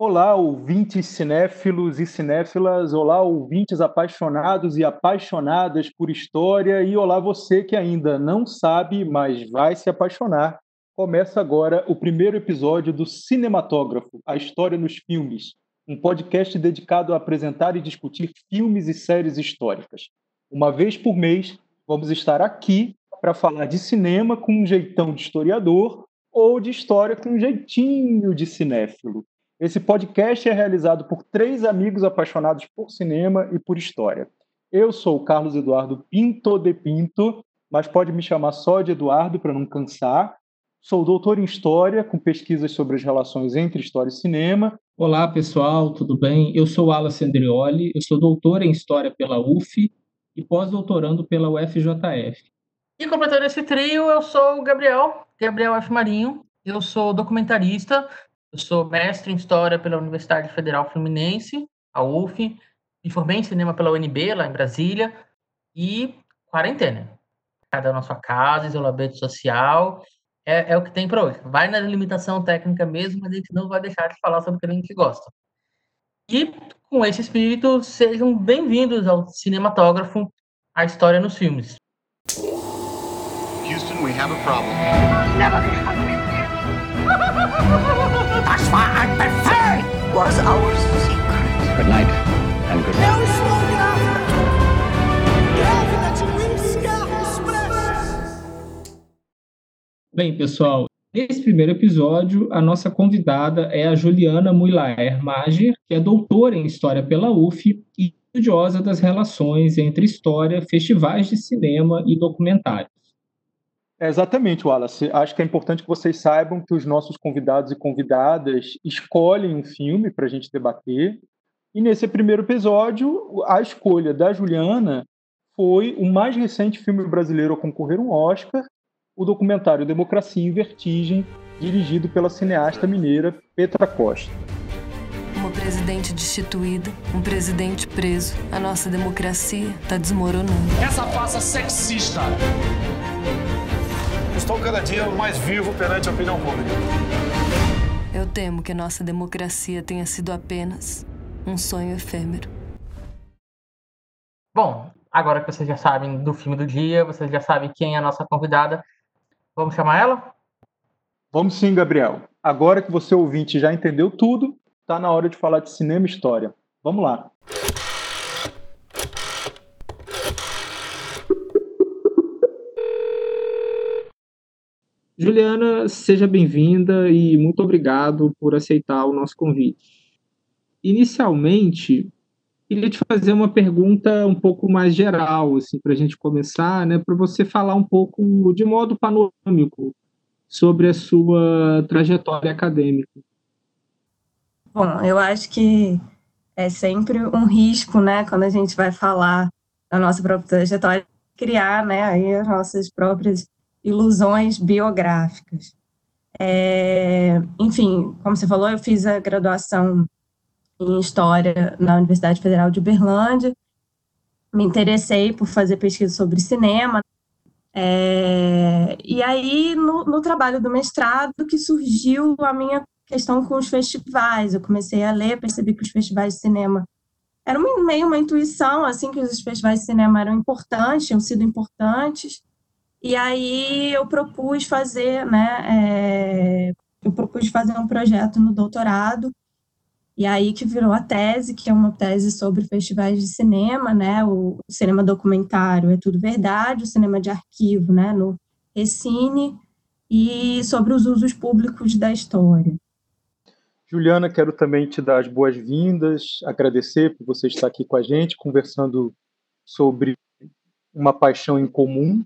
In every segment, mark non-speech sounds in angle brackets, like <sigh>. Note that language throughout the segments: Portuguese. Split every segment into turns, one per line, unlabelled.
Olá, ouvintes cinéfilos e cinéfilas, olá, ouvintes apaixonados e apaixonadas por história, e olá você que ainda não sabe, mas vai se apaixonar. Começa agora o primeiro episódio do Cinematógrafo, a história nos filmes, um podcast dedicado a apresentar e discutir filmes e séries históricas. Uma vez por mês, vamos estar aqui para falar de cinema com um jeitão de historiador ou de história com um jeitinho de cinéfilo. Esse podcast é realizado por três amigos apaixonados por cinema e por história. Eu sou o Carlos Eduardo Pinto de Pinto, mas pode me chamar só de Eduardo para não cansar. Sou doutor em História, com pesquisas sobre as relações entre História e Cinema.
Olá, pessoal, tudo bem? Eu sou Alas Andrioli, eu sou doutor em História pela UF e pós-doutorando pela UFJF.
E completando esse trio, eu sou o Gabriel, Gabriel F. Marinho. Eu sou documentarista, eu sou mestre em História pela Universidade Federal Fluminense, a UF, me formei em cinema pela UNB, lá em Brasília, e quarentena. Cada um na sua casa, isolamento social, é, é o que tem para hoje. Vai na limitação técnica mesmo, mas a gente não vai deixar de falar sobre o que a gente gosta. E, com esse espírito, sejam bem-vindos ao Cinematógrafo, a história nos filmes. Houston, we have a problem. Never <laughs>
Was our secret. Good night and good night.
Bem, pessoal, nesse primeiro episódio, a nossa convidada é a Juliana Muilaer Mager, que é doutora em História pela UF e estudiosa das relações entre história, festivais de cinema e documentário.
É exatamente, Wallace. Acho que é importante que vocês saibam que os nossos convidados e convidadas escolhem um filme para a gente debater. E nesse primeiro episódio, a escolha da Juliana foi o mais recente filme brasileiro a concorrer um Oscar, o documentário Democracia em Vertigem, dirigido pela cineasta mineira Petra Costa.
Uma presidente destituída, um presidente preso. A nossa democracia está desmoronando.
Essa farsa sexista
estou cada dia mais vivo perante a opinião pública.
Eu temo que a nossa democracia tenha sido apenas um sonho efêmero.
Bom, agora que vocês já sabem do filme do dia, vocês já sabem quem é a nossa convidada, vamos chamar ela?
Vamos sim, Gabriel. Agora que você ouvinte já entendeu tudo, está na hora de falar de cinema e história. Vamos lá.
Juliana, seja bem-vinda e muito obrigado por aceitar o nosso convite. Inicialmente, queria te fazer uma pergunta um pouco mais geral, assim, para a gente começar, né, para você falar um pouco de modo panorâmico sobre a sua trajetória acadêmica.
Bom, eu acho que é sempre um risco, né, quando a gente vai falar da nossa própria trajetória, criar, né, aí as nossas próprias ilusões biográficas. É, enfim, como você falou, eu fiz a graduação em História na Universidade Federal de Uberlândia, me interessei por fazer pesquisa sobre cinema, é, e aí, no, no, trabalho do mestrado, que surgiu a minha questão com os festivais. Eu comecei a ler, percebi que os festivais de cinema eram meio uma intuição, assim, que os festivais de cinema eram importantes, tinham sido importantes, e aí eu propus fazer, né, é, eu propus fazer um projeto no doutorado, e aí que virou a tese, que é uma tese sobre festivais de cinema, né, o cinema documentário é tudo verdade, o cinema de arquivo, né, no Recine, e sobre os usos públicos da história.
Juliana, quero também te dar as boas-vindas, agradecer por você estar aqui com a gente, conversando sobre uma paixão em comum,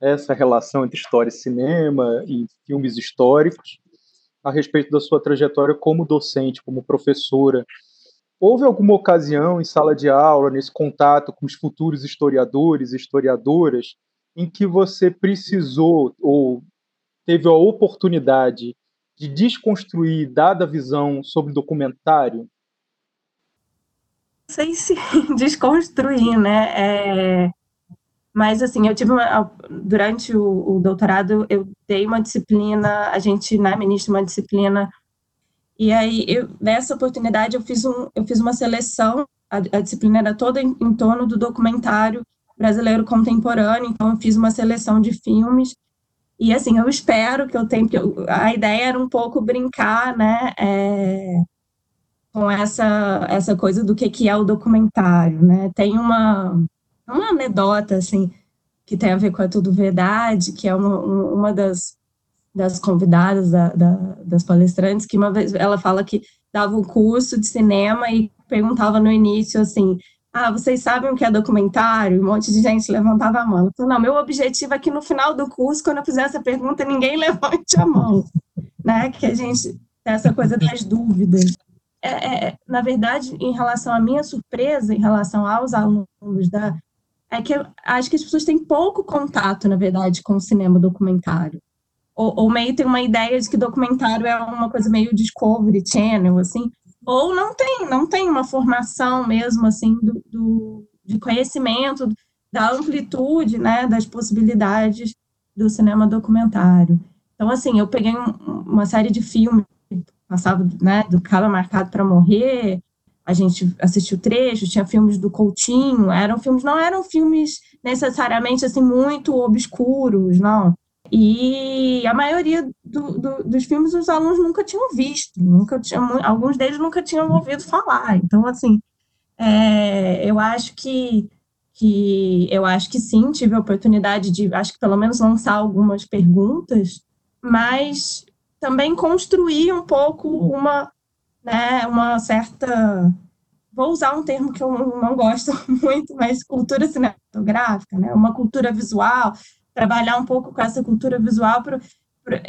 essa relação entre história e cinema e filmes históricos, a respeito da sua trajetória como docente, como professora. Houve alguma ocasião em sala de aula, nesse contato com os futuros historiadores e historiadoras, em que você precisou ou teve a oportunidade de desconstruir dada visão sobre documentário?
Não sei se <laughs> desconstruir, né? É, mas, assim, eu tive uma, durante o, o, doutorado, eu dei uma disciplina, a gente, na né, ministra, uma disciplina E aí, eu, nessa oportunidade, eu fiz, um, eu fiz uma seleção, a, a disciplina era toda em, em torno do documentário brasileiro contemporâneo, então eu fiz uma seleção de filmes e assim, eu espero que eu tenha, porque a ideia era um pouco brincar, né, é, com essa, essa coisa do que, que é o documentário, né? Tem uma, uma anedota, assim, que tem a ver com a Tudo Verdade, que é uma, uma das, das convidadas, da, da, das palestrantes, que uma vez ela fala que dava um curso de cinema e perguntava no início, assim, ah, vocês sabem o que é documentário? Um monte de gente levantava a mão. Eu falei, não, meu objetivo é que no final do curso, quando eu fizer essa pergunta, ninguém <laughs> levante a mão, né? Que a gente tem essa coisa das dúvidas. É, é, na verdade, em relação à minha surpresa, em relação aos alunos da, é que eu acho que as pessoas têm pouco contato, na verdade, com o cinema documentário. Ou, ou meio tem uma ideia de que documentário é uma coisa meio Discovery Channel, assim, ou não tem, não tem uma formação mesmo assim do, do, de conhecimento da amplitude, né, das possibilidades do cinema documentário. Então, assim, eu peguei um, uma série de filmes, passava, né, do Cala Marcado para Morrer, a gente assistiu trechos, tinha filmes do Coutinho, eram filmes, não eram filmes necessariamente, assim, muito obscuros, não. E a maioria do, do, dos filmes os alunos nunca tinham visto, nunca tinham, alguns deles nunca tinham ouvido falar. Então, assim, é, eu acho que, que eu acho que sim, tive a oportunidade de, acho que pelo menos lançar algumas perguntas, mas também construir um pouco uma, né, uma certa vou usar um termo que eu não gosto <laughs> muito, mas cultura cinematográfica, né? Uma cultura visual, trabalhar um pouco com essa cultura visual para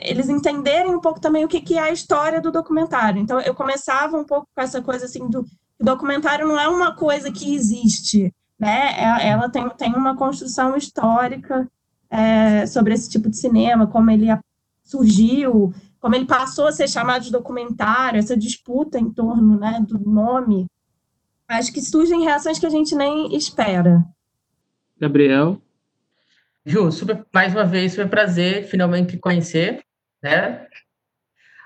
eles entenderem um pouco também o que, que é a história do documentário. Então, eu começava um pouco com essa coisa assim do o documentário não é uma coisa que existe, né? É, ela tem, tem uma construção histórica é, sobre esse tipo de cinema, como ele surgiu, como ele passou a ser chamado de documentário, essa disputa em torno né, do nome. Acho que surgem reações que a gente nem espera.
Gabriel?
Ju, super, mais uma vez, foi um prazer finalmente conhecer, né?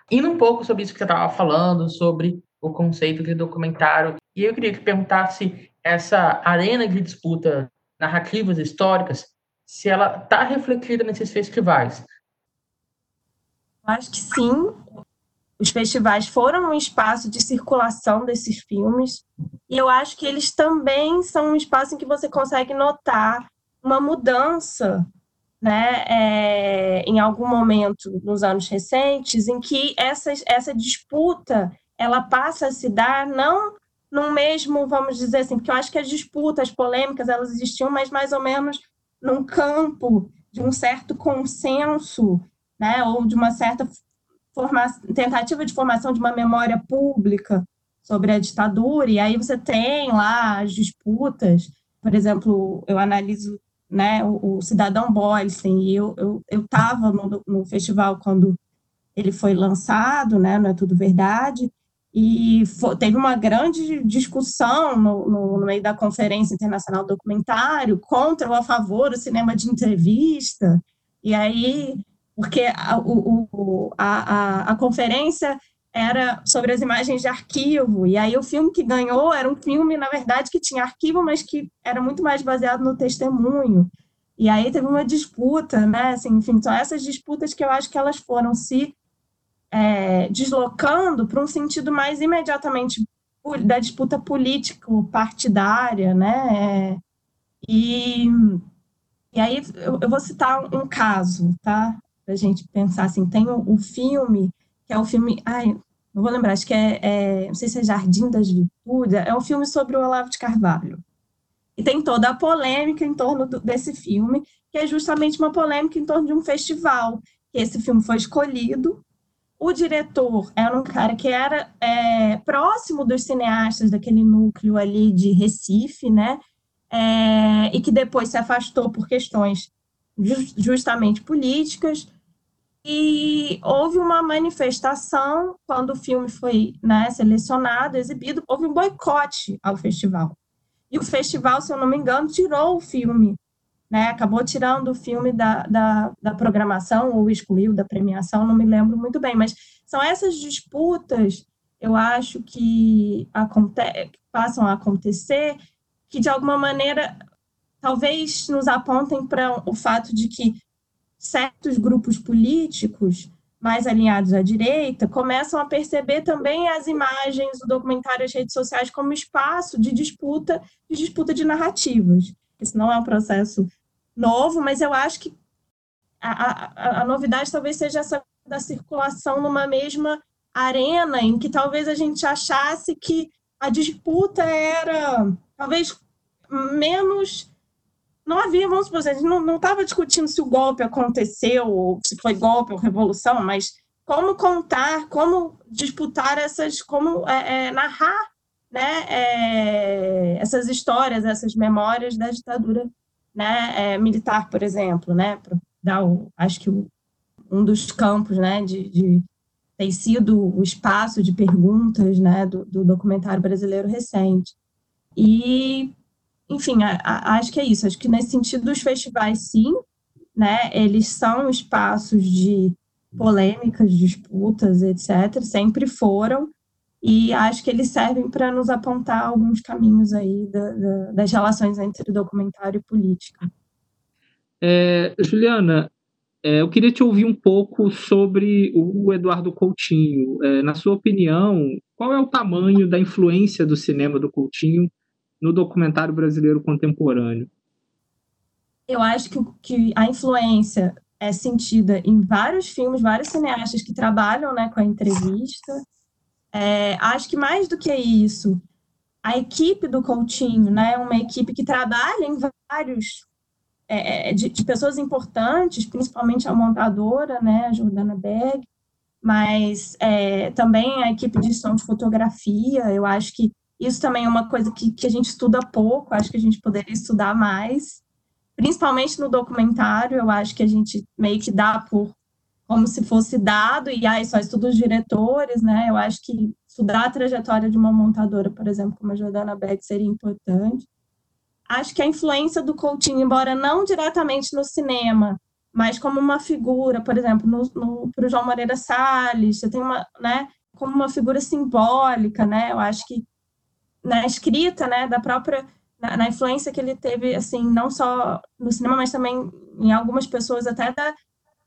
Indo um pouco sobre isso que você estava falando, sobre o conceito de documentário, e eu queria que perguntasse essa arena de disputa narrativas históricas, se ela está refletida nesses festivais.
Acho que sim. Os festivais foram um espaço de circulação desses filmes, e eu acho que eles também são um espaço em que você consegue notar uma mudança né, é, em algum momento nos anos recentes, em que essa, essa disputa ela passa a se dar não no mesmo, vamos dizer assim, porque eu acho que as disputas, as polêmicas, elas existiam, mas mais ou menos num campo de um certo consenso, né, ou de uma certa tentativa de formação de uma memória pública sobre a ditadura, e aí você tem lá as disputas, por exemplo, eu analiso né, o, o Cidadão Boysen, e eu estava eu, eu no, no festival quando ele foi lançado, né, não é tudo verdade, e foi, teve uma grande discussão no, no, no, meio da Conferência Internacional Documentário contra ou a favor do cinema de entrevista, e aí, porque a, o, a, a, a conferência era sobre as imagens de arquivo, e aí o filme que ganhou era um filme, na verdade, que tinha arquivo, mas que era muito mais baseado no testemunho. E aí teve uma disputa, né? Assim, enfim, são essas disputas que eu acho que elas foram se é, deslocando para um sentido mais imediatamente da disputa político-partidária, né? É, e, e aí eu, eu, vou citar um caso, tá? Para a gente pensar assim, tem o, o filme que é um filme. Ai, não vou lembrar, acho que é, é, Não sei se é Jardim das Virtudes, é um filme sobre o Olavo de Carvalho. E tem toda a polêmica em torno do, desse filme, que é justamente uma polêmica em torno de um festival. Que esse filme foi escolhido. O diretor era um cara que era é, próximo dos cineastas daquele núcleo ali de Recife, né? É, e que depois se afastou por questões justamente políticas. E houve uma manifestação quando o filme foi né, selecionado, exibido, houve um boicote ao festival. E o festival, se eu não me engano, tirou o filme, né, acabou tirando o filme da, da, da programação, ou excluiu da premiação, não me lembro muito bem, mas são essas disputas eu acho que acontece, passam a acontecer, que de alguma maneira talvez nos apontem para o fato de que certos grupos políticos mais alinhados à direita começam a perceber também as imagens do documentário as redes sociais como espaço de disputa, de disputa de narrativas. Isso não é um processo novo, mas eu acho que a, a, a novidade talvez seja essa da circulação numa mesma arena em que talvez a gente achasse que a disputa era talvez menos não havia, vamos supor, a gente não estava discutindo se o golpe aconteceu, ou se foi golpe ou revolução, mas como contar, como disputar essas, como é, é, narrar né, é, essas histórias, essas memórias da ditadura né, é, militar, por exemplo, né, dar o, acho que o, um dos campos né, de, de tem sido o espaço de perguntas né, do, do documentário brasileiro recente. E, enfim, a, a, acho que é isso. Acho que nesse sentido, os festivais, sim, né, eles são espaços de polêmicas, disputas, etc., sempre foram, e acho que eles servem para nos apontar alguns caminhos aí da, da, das relações entre documentário e política.
É, Juliana, é, eu queria te ouvir um pouco sobre o Eduardo Coutinho. É, na sua opinião, qual é o tamanho da influência do cinema do Coutinho no documentário brasileiro contemporâneo?
Eu acho que, que a influência é sentida em vários filmes, vários cineastas que trabalham né, com a entrevista. É, acho que mais do que isso, a equipe do Coutinho, né, uma equipe que trabalha em vários é, é, de, de, pessoas importantes, principalmente a montadora, né, a Jordana Berg, mas é, também a equipe de som de fotografia, eu acho que isso também é uma coisa que, que a gente estuda pouco, acho que a gente poderia estudar mais, principalmente no documentário, eu acho que a gente meio que dá por como se fosse dado, e aí só estuda os diretores, né, eu acho que estudar a trajetória de uma montadora, por exemplo, como a Jordana Berg, seria importante, acho que a influência do Coutinho, embora não diretamente no cinema, mas como uma figura, por exemplo, para o João Moreira Salles, você tem uma, né, como uma figura simbólica, né, eu acho que na escrita, né, da própria, na, na, influência que ele teve, assim, não só no cinema, mas também em algumas pessoas até da,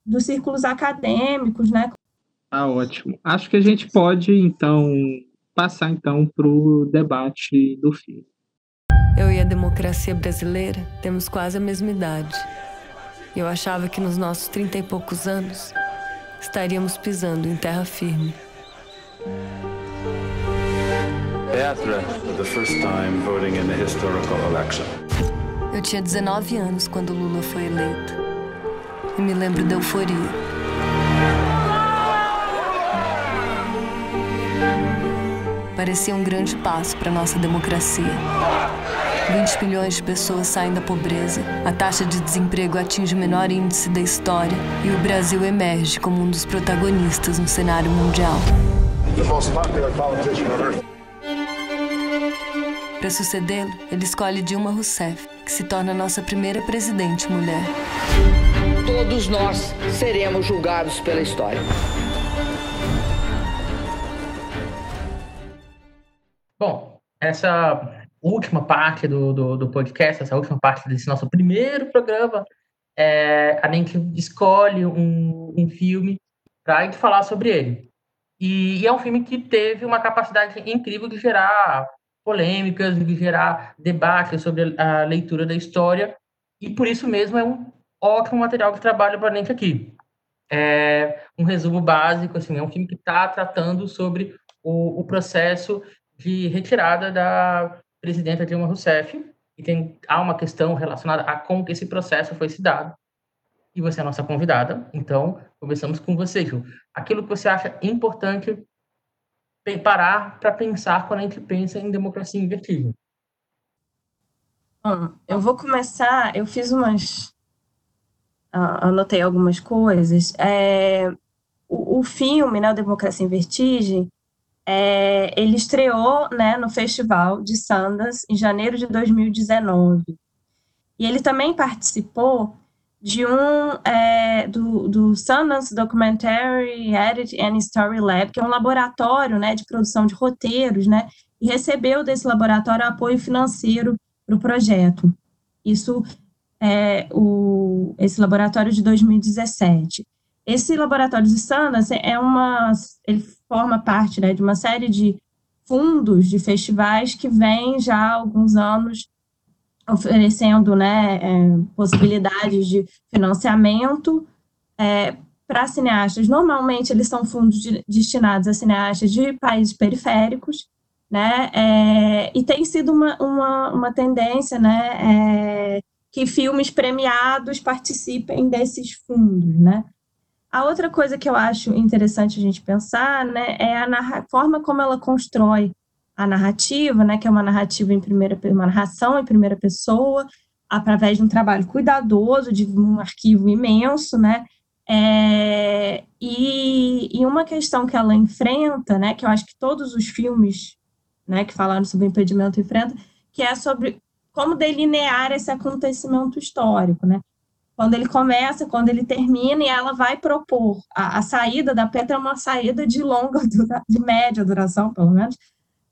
dos círculos acadêmicos, né.
Ah, ótimo. Acho que a gente pode, então, passar, então, para o debate do filme.
Eu e a democracia brasileira temos quase a mesma idade. Eu achava que nos nossos trinta e poucos anos estaríamos pisando em terra firme. Petra, the first time voting in a historical election. Eu tinha 19 anos quando Lula foi eleito. E me lembro da euforia. Parecia um grande passo para nossa democracia. 20 milhões de pessoas saem da pobreza, a taxa de desemprego atinge o menor índice da história e o Brasil emerge como um dos protagonistas no cenário mundial. Para sucedê-lo, ele escolhe Dilma Rousseff, que se torna nossa primeira presidente mulher.
Todos nós seremos julgados pela história.
Bom, essa última parte do, do, do, podcast, essa última parte desse nosso primeiro programa, é, a gente escolhe um, um filme para falar sobre ele. E, e, é um filme que teve uma capacidade incrível de gerar polêmicas, de gerar debates sobre a leitura da história, e por isso mesmo é um ótimo material de trabalho para gente aqui. É um resumo básico, assim, é um filme que está tratando sobre o, o processo de retirada da presidenta Dilma Rousseff, e tem, há uma questão relacionada a como que esse processo foi se dado. E você é a nossa convidada, então começamos com você, Ju. Aquilo que você acha importante parar para pensar quando a gente pensa em democracia invertível.
Bom, eu vou começar, eu fiz umas... Anotei algumas coisas. É, o, o filme, né, Democracia em Vertigem, é, ele estreou né, no Festival de Sundance em janeiro de 2019. E ele também participou de um é, do, do Sundance Documentary Edit and Story Lab, que é um laboratório né, de produção de roteiros, né, e recebeu desse laboratório apoio financeiro para o projeto. Isso é o, esse laboratório de 2017. Esse laboratório de Sundance é uma, ele forma parte né, de uma série de fundos de festivais que vem já há alguns anos oferecendo né, é, possibilidades de financiamento é, para cineastas. Normalmente, eles são fundos de, destinados a cineastas de países periféricos, né, é, e tem sido uma, uma, uma tendência né, é, que filmes premiados participem desses fundos. Né. A outra coisa que eu acho interessante a gente pensar né, é a forma como ela constrói a narrativa, né, que é uma narrativa em primeira, uma narração em primeira pessoa, através de um trabalho cuidadoso, de um arquivo imenso, né, é, e, e, uma questão que ela enfrenta, né, que eu acho que todos os filmes, né, que falaram sobre impedimento enfrentam, que é sobre como delinear esse acontecimento histórico, né, quando ele começa, quando ele termina, e ela vai propor a, a saída da Petra é uma saída de longa, <laughs> de média duração, pelo menos,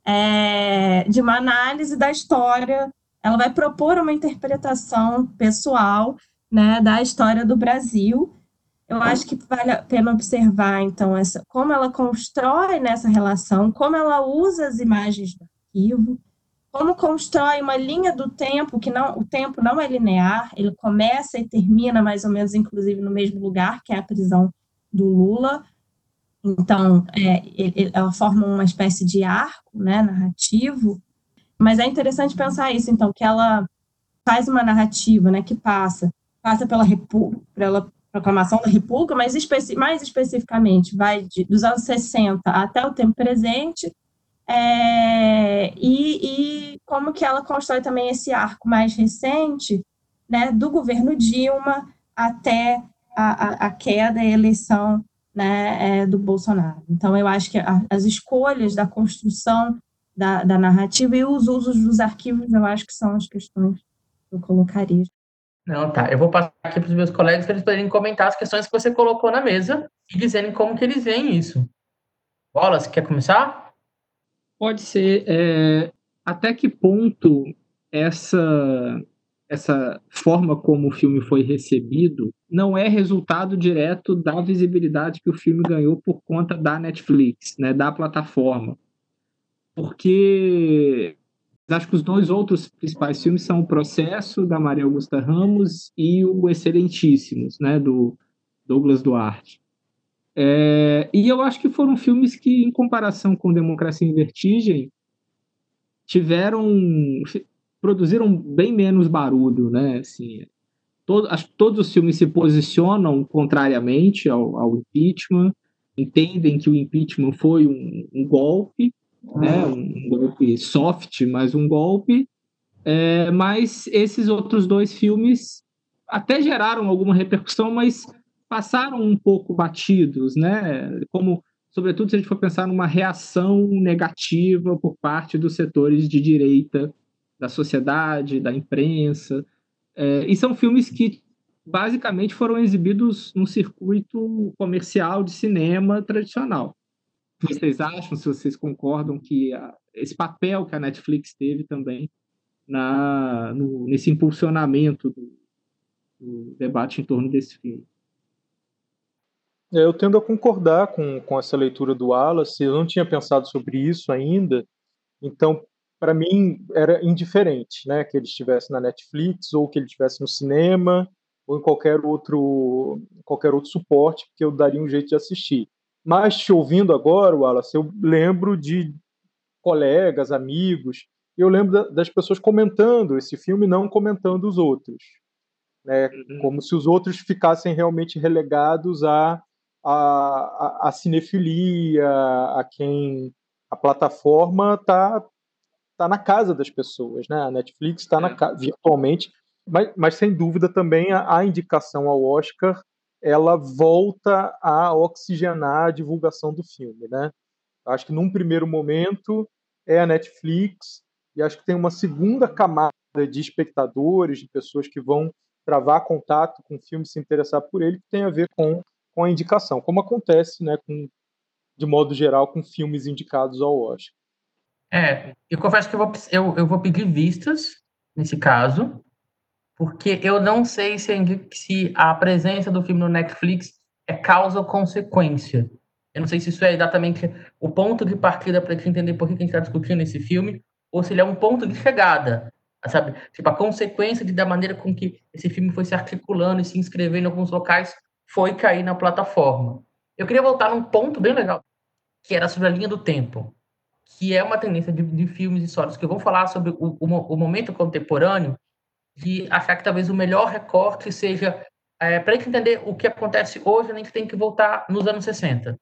é, de uma análise da história. Ela vai propor uma interpretação pessoal né, da história do Brasil. Eu acho que vale a pena observar, então, essa, como ela constrói nessa relação, como ela usa as imagens do arquivo, como constrói uma linha do tempo, que não, o tempo não é linear, ele começa e termina mais ou menos, inclusive, no mesmo lugar, que é a prisão do Lula, então, é, ela forma uma espécie de arco né, narrativo, mas é interessante pensar isso, então, que ela faz uma narrativa né, que passa, passa pela, pela proclamação da República, mas especi mais especificamente vai de, dos anos 60 até o tempo presente, é, e, e, como que ela constrói também esse arco mais recente, né, do governo Dilma até a, a, a queda e a eleição né, é, do Bolsonaro. Então, eu acho que a, as escolhas da construção da, da, narrativa e os usos dos arquivos, eu acho que são as questões que eu colocaria.
Não, tá. Eu vou passar aqui para os meus colegas para eles poderem comentar as questões que você colocou na mesa e dizerem como que eles veem isso. Bola, você quer começar?
Pode ser. É, até que ponto essa essa forma como o filme foi recebido não é resultado direto da visibilidade que o filme ganhou por conta da Netflix, né, da plataforma. Porque acho que os dois outros principais filmes são O Processo, da Maria Augusta Ramos, e o Excelentíssimos, né, do Douglas Duarte. É, e eu acho que foram filmes que, em comparação com Democracia em Vertigem, tiveram produziram bem menos barulho, né? Assim, todo, acho que todos os filmes se posicionam contrariamente ao, ao impeachment, entendem que o impeachment foi um, um golpe, né? Um golpe soft, mas um golpe. É, mas esses outros dois filmes até geraram alguma repercussão, mas passaram um pouco batidos, né? Como, sobretudo, se a gente for pensar numa reação negativa por parte dos setores de direita da sociedade, da imprensa. É, e são filmes que basicamente foram exibidos no circuito comercial de cinema tradicional. Vocês acham, se vocês concordam que a, esse papel que a Netflix teve também na, no, nesse impulsionamento do, do, debate em torno desse filme?
Eu tendo a concordar com, com essa leitura do Wallace, eu não tinha pensado sobre isso ainda, então para mim era indiferente, né, que ele estivesse na Netflix ou que ele estivesse no cinema ou em qualquer outro qualquer outro suporte que eu daria um jeito de assistir. Mas te ouvindo agora, Wallace, eu lembro de colegas, amigos, eu lembro das pessoas comentando esse filme, não comentando os outros, né, uhum. como se os outros ficassem realmente relegados a a, a, a cinefilia, a quem a plataforma está está na casa das pessoas, né? A Netflix está é. virtualmente, mas, mas, sem dúvida também a, a, indicação ao Oscar ela volta a oxigenar a divulgação do filme, né? Acho que num primeiro momento é a Netflix e acho que tem uma segunda camada de espectadores, de pessoas que vão travar contato com o filme, se interessar por ele, que tem a ver com, com a indicação, como acontece, né, com, de modo geral, com filmes indicados ao Oscar.
É, eu confesso que eu vou, eu, eu vou pedir vistas nesse caso, porque eu não sei se, se a presença do filme no Netflix é causa ou consequência. Eu não sei se isso é exatamente o ponto de partida para a gente entender por que a gente está discutindo esse filme, ou se ele é um ponto de chegada, sabe? Tipo, a consequência de, da maneira com que esse filme foi se articulando e se inscrevendo em alguns locais foi cair na plataforma. Eu queria voltar num ponto bem legal, que era sobre a linha do tempo, que é uma tendência de, de filmes históricos que vão falar sobre o, o, o, momento contemporâneo, de achar que talvez o melhor recorte seja é, para a gente entender o que acontece hoje, a gente tem que voltar nos anos 60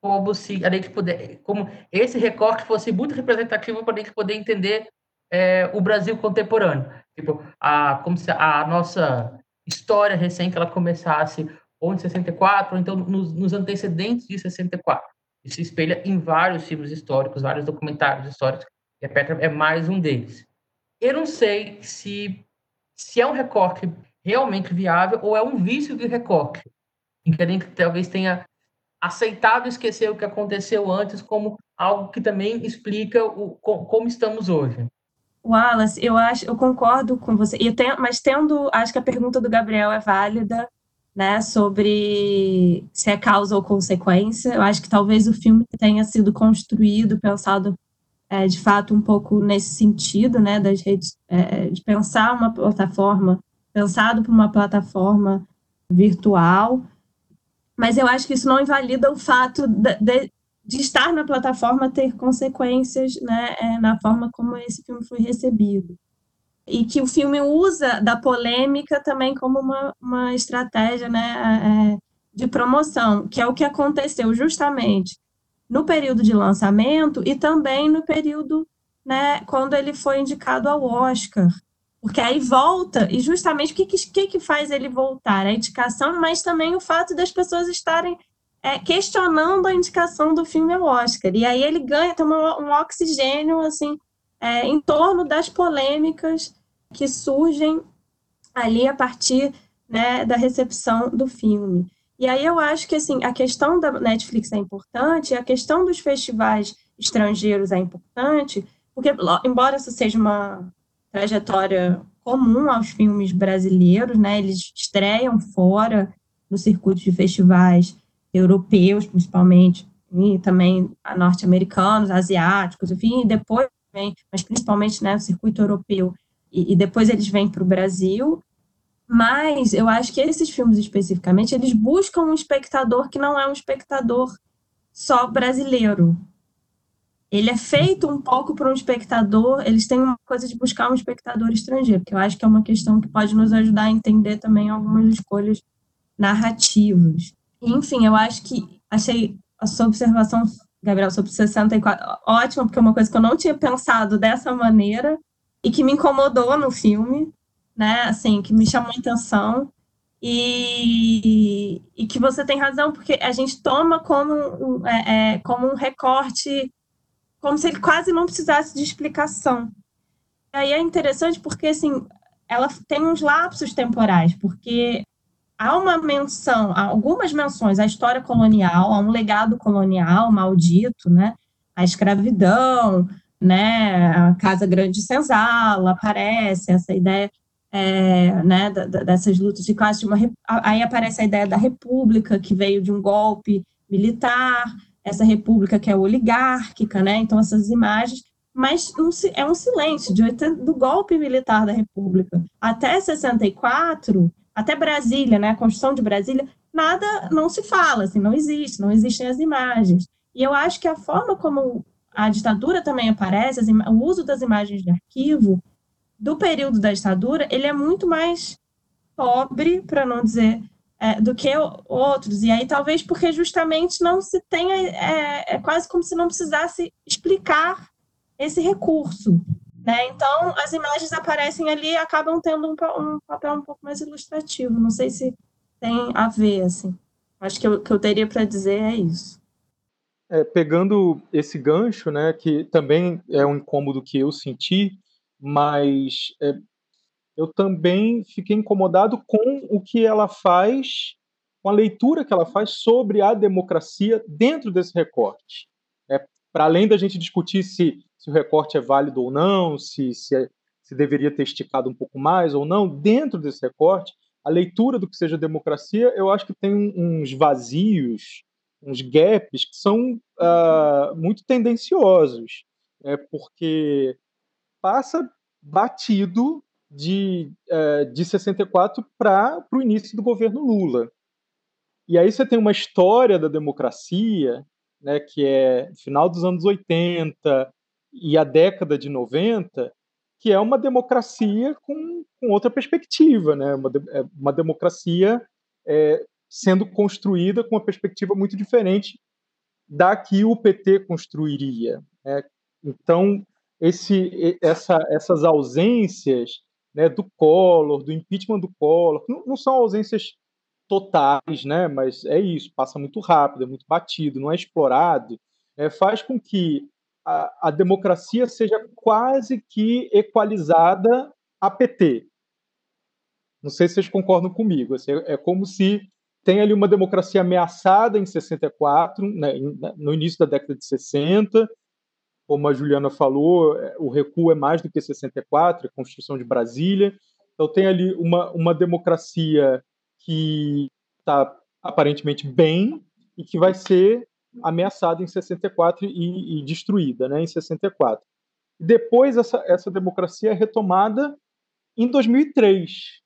como se a gente puder, como esse recorte fosse muito representativo para a gente poder entender é, o Brasil contemporâneo. Tipo, a, como se a nossa história recente ela começasse ou em 64, ou então nos, nos antecedentes de 64. Isso espelha em vários filmes históricos, vários documentários históricos, e a Petra é mais um deles. Eu não sei se, se é um recorte realmente viável ou é um vício de recorte, em que a gente talvez tenha aceitado esquecer o que aconteceu antes como algo que também explica o, como estamos hoje.
Wallace, eu acho, eu concordo com você. E mas tendo, acho que a pergunta do Gabriel é válida, né, sobre se é causa ou consequência. Eu acho que talvez o filme tenha sido construído, pensado é, de fato um pouco nesse sentido, né, das redes, é, de pensar uma plataforma, pensado para uma plataforma virtual mas eu acho que isso não invalida o fato de, de, de estar na plataforma ter consequências né, é, na forma como esse filme foi recebido. E que o filme usa da polêmica também como uma, uma estratégia né, é, de promoção, que é o que aconteceu justamente no período de lançamento e também no período né, quando ele foi indicado ao Oscar. Porque aí volta, e justamente o que, que, que faz ele voltar? A indicação, mas também o fato das pessoas estarem é, questionando a indicação do filme ao Oscar. E aí ele ganha, tem um oxigênio, assim, é, em torno das polêmicas que surgem ali a partir né, da recepção do filme. E aí eu acho que, assim, a questão da Netflix é importante, a questão dos festivais estrangeiros é importante, porque, embora isso seja uma, trajetória comum aos filmes brasileiros, né? Eles estreiam fora no circuito de festivais europeus, principalmente, e também norte-americanos, asiáticos, enfim, e depois vem, mas principalmente né, no circuito europeu, e, e depois eles vêm para o Brasil. Mas eu acho que esses filmes especificamente, eles buscam um espectador que não é um espectador só brasileiro, ele é feito um pouco para um espectador, eles têm uma coisa de buscar um espectador estrangeiro, que eu acho que é uma questão que pode nos ajudar a entender também algumas escolhas narrativas. Enfim, eu acho que achei a sua observação, Gabriel, sobre 64 ótima, porque é uma coisa que eu não tinha pensado dessa maneira e que me incomodou no filme, né? Assim, que me chamou a atenção. E, e que você tem razão, porque a gente toma como, é, é, como um recorte como se ele quase não precisasse de explicação. E aí é interessante porque, assim, ela tem uns lapsos temporais, porque há uma menção, há algumas menções à história colonial, a um legado colonial maldito, né? A escravidão, né? A Casa Grande de Senzala aparece essa ideia, é, né? dessas lutas de classe. De uma, aí aparece a ideia da república que veio de um golpe militar essa república que é oligárquica, né? Então, essas imagens, mas um, é um silêncio de, do golpe militar da república. Até 64, até Brasília, né? A Constituição de Brasília, nada não se fala, assim, não existe, não existem as imagens. E eu acho que a forma como a ditadura também aparece, o uso das imagens de arquivo do período da ditadura, ele é muito mais pobre, para não dizer é, do que outros. E aí, talvez porque justamente não se tenha. É, é, quase como se não precisasse explicar esse recurso. Né? Então, as imagens aparecem ali e acabam tendo um, um, papel um pouco mais ilustrativo. Não sei se tem a ver, assim. Acho que o que eu teria para dizer é isso.
É, pegando esse gancho, né, que também é um incômodo que eu senti, mas é, eu também fiquei incomodado com o que ela faz, com a leitura que ela faz sobre a democracia dentro desse recorte. É, Para além da gente discutir se, se, o recorte é válido ou não, se, se, é, se deveria ter esticado um pouco mais ou não, dentro desse recorte, a leitura do que seja democracia, eu acho que tem uns vazios, uns gaps que são uh, muito tendenciosos, é porque passa batido de, uh, de 64 para o início do governo Lula. E aí você tem uma história da democracia, né, que é final dos anos 80 e a década de 90, que é uma democracia com, com outra perspectiva, né? uma, é uma democracia é, sendo construída com uma perspectiva muito diferente da que o PT construiria. Né? Então, esse, essa, essas ausências né, do Collor, do impeachment do Collor, não, não, são ausências totais, né, mas é isso, passa muito rápido, é muito batido, não é explorado, é, faz com que a, a democracia seja quase que equalizada a PT. Não sei se vocês concordam comigo. Assim, é como se tem ali uma democracia ameaçada em 64, né, no início da década de 60. Como a Juliana falou, é, o recuo é mais do que 64, a Constituição de Brasília. Então tem ali uma, uma democracia que está aparentemente bem e que vai ser ameaçada em 64 e, e destruída né, em 64. Depois essa, essa democracia é retomada em 2003, é,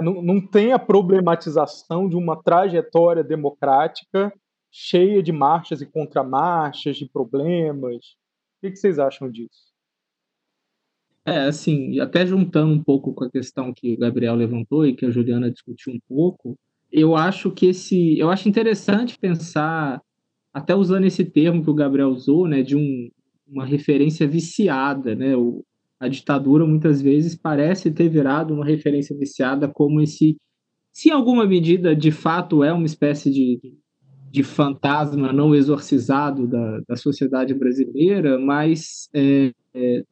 não, não tem a problematização de uma trajetória democrática cheia de marchas e contramarchas, de problemas. O que, vocês acham disso?
É, assim, até juntando um pouco com a questão que o Gabriel levantou e que a Juliana discutiu um pouco, eu acho que esse, eu acho interessante pensar, até usando esse termo que o Gabriel usou, né, de um, uma referência viciada, né, o, a ditadura muitas vezes parece ter virado uma referência viciada como esse, se em alguma medida de fato é uma espécie de, de fantasma não exorcizado da, da sociedade brasileira, mas é, é,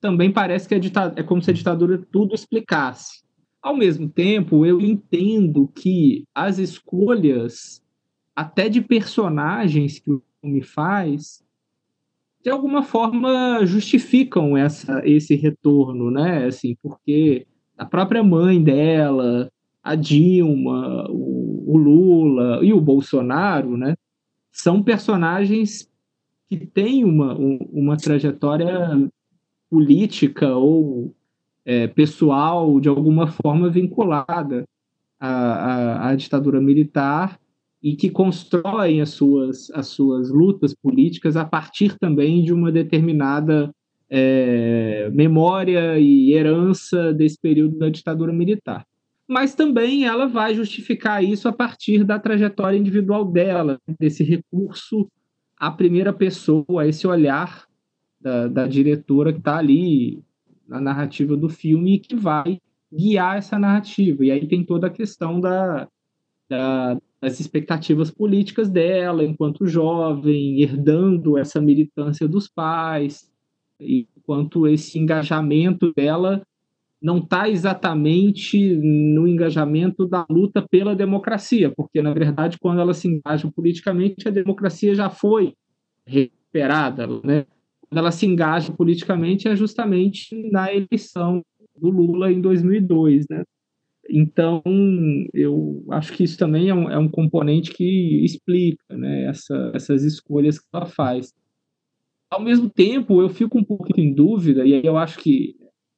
também parece que a ditadura, é como se a ditadura tudo explicasse. Ao mesmo tempo, eu entendo que as escolhas, até de personagens que o filme faz, de alguma forma justificam essa, esse retorno, né? Assim, porque a própria mãe dela, a Dilma, o, o Lula e o Bolsonaro, né? São personagens que têm uma, uma trajetória política ou é, pessoal de alguma forma vinculada à, à, à ditadura militar e que constroem as suas, as suas lutas políticas a partir também de uma determinada é, memória e herança desse período da ditadura militar. Mas também ela vai justificar isso a partir da trajetória individual dela, desse recurso à primeira pessoa, esse olhar da, da diretora que está ali na narrativa do filme e que vai guiar essa narrativa. E aí tem toda a questão da, da, as expectativas políticas dela enquanto jovem, herdando essa militância dos pais, enquanto esse engajamento dela não está exatamente no engajamento da luta pela democracia, porque, na verdade, quando ela se engaja politicamente, a democracia já foi recuperada. Né? Quando ela se engaja politicamente, é justamente na eleição do Lula em 2002. Né? Então, eu acho que isso também é um, é um componente que explica né, essa, essas escolhas que ela faz. Ao mesmo tempo, eu fico um pouco em dúvida, e eu acho que.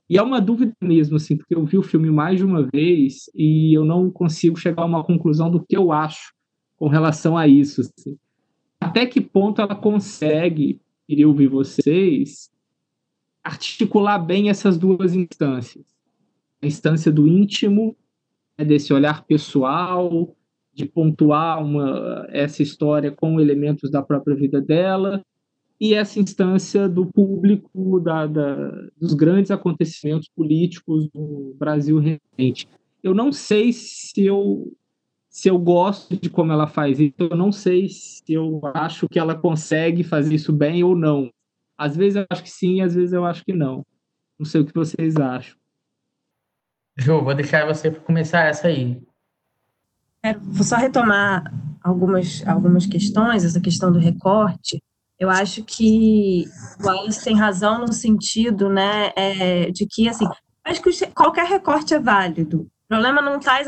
E é uma dúvida mesmo, assim, porque eu vi o filme mais de uma vez e eu não consigo chegar a uma conclusão do que eu acho com relação a isso. Assim. Até que ponto ela consegue, queria ouvir vocês, articular bem essas duas instâncias a instância do íntimo, né, desse olhar pessoal, de pontuar uma, essa história com elementos da própria vida dela, e essa instância do público, da, da, dos grandes acontecimentos políticos do Brasil recente. Eu não sei se eu, se eu gosto de como ela faz isso, eu não sei se eu acho que ela consegue fazer isso bem ou não. Às vezes eu acho que sim, às vezes eu acho que não. Não sei o que vocês acham.
Ju, vou deixar você começar essa aí.
Quero, vou só retomar algumas, algumas questões, essa questão do recorte. Eu acho que o Wallace tem razão no sentido né, é, de que, assim, acho que qualquer recorte é válido. O problema não está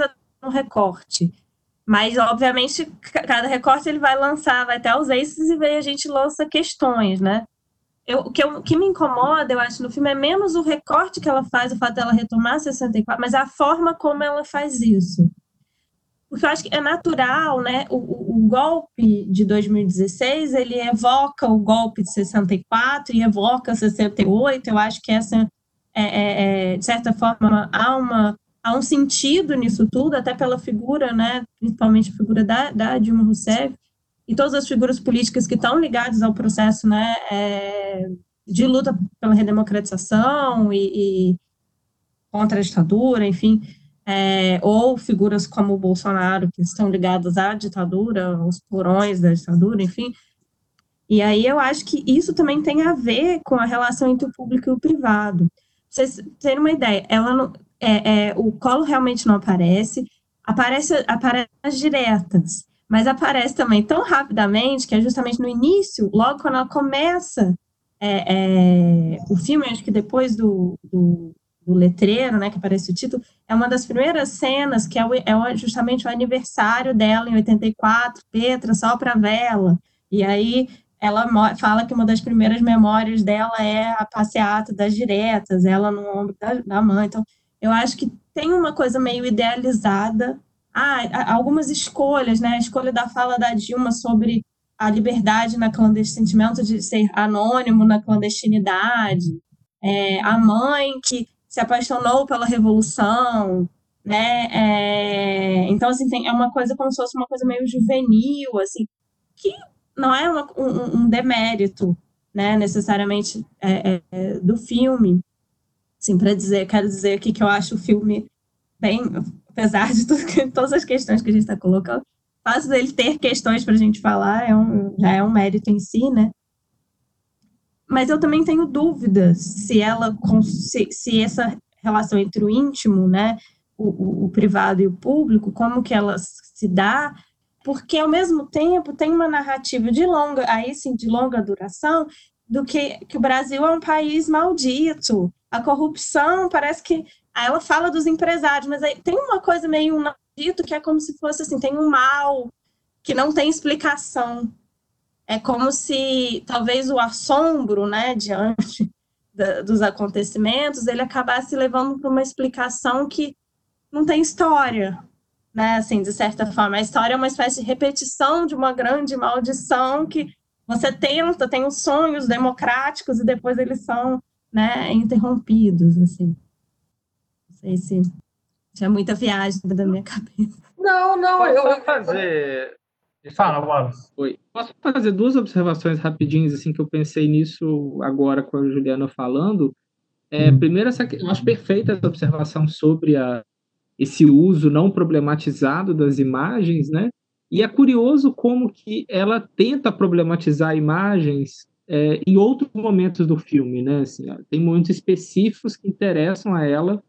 no recorte. Mas, obviamente, cada recorte ele vai lançar, vai ter ausências e aí a gente lança questões, né? Eu, o, que eu, o que me incomoda, eu acho, no filme é menos o recorte que ela faz, o fato dela retomar 64, mas a forma como ela faz isso. Porque eu acho que é natural, né? O, o, o golpe de 2016, ele evoca o golpe de 64 e evoca 68. Eu acho que essa, é, é, é, de certa forma, há uma há um sentido nisso tudo, até pela figura, né, principalmente a figura da, da Dilma Rousseff, e todas as figuras políticas que estão ligadas ao processo né, é, de luta pela redemocratização e, e contra a ditadura, enfim, é, ou figuras como o Bolsonaro, que estão ligadas à ditadura, aos porões da ditadura, enfim. E aí eu acho que isso também tem a ver com a relação entre o público e o privado. Pra vocês terem uma ideia, ela não, é, é, o colo realmente não aparece, aparece, aparece as diretas, mas aparece também tão rapidamente que é justamente no início, logo quando ela começa é, é, o filme, acho que depois do, do, do, letreiro, né, que aparece o título, é uma das primeiras cenas que é, o, é justamente o aniversário dela em 84, Petra, só para vela, e aí ela fala que uma das primeiras memórias dela é a passeata das diretas, ela no ombro da, da mãe, então eu acho que tem uma coisa meio idealizada. Ah, algumas escolhas, né? A escolha da fala da Dilma sobre a liberdade na clandestinidade, sentimento de ser anônimo na clandestinidade. É, a mãe que se apaixonou pela revolução, né? É, então, assim, tem, é uma coisa como se fosse uma coisa meio juvenil, assim, que não é uma, um, um, demérito, né, necessariamente é, é, do filme. Sim, para dizer, quero dizer aqui que eu acho o filme bem, apesar de tudo, todas as questões que a gente está colocando, faço dele ter questões para a gente falar, é um, já é um mérito em si, né? Mas eu também tenho dúvidas se ela, se, se essa relação entre o íntimo, né, o, o, o privado e o público, como que ela se dá, porque ao mesmo tempo tem uma narrativa de longa, aí sim, de longa duração, do que, que o Brasil é um país maldito, a corrupção parece que. Aí ela fala dos empresários, mas aí tem uma coisa meio dito que é como se fosse assim: tem um mal que não tem explicação. É como se talvez o assombro, né, diante da, dos acontecimentos, ele acabasse levando para uma explicação que não tem história, né, assim, de certa forma. A história é uma espécie de repetição de uma grande maldição que você tenta, tem os sonhos democráticos e depois eles são né, interrompidos, assim. Não sei se tinha muita viagem da minha cabeça.
Não, não, eu vou fazer. Fala, Wallace.
Oi. Posso fazer duas observações rapidinhas, assim, que eu pensei nisso agora com a Juliana falando. É, hum. Primeiro, essa, eu acho perfeita essa observação sobre a, esse uso não problematizado das imagens, né? E é curioso como que ela tenta problematizar imagens é, em outros momentos do filme, né? Assim, tem momentos específicos que interessam a ela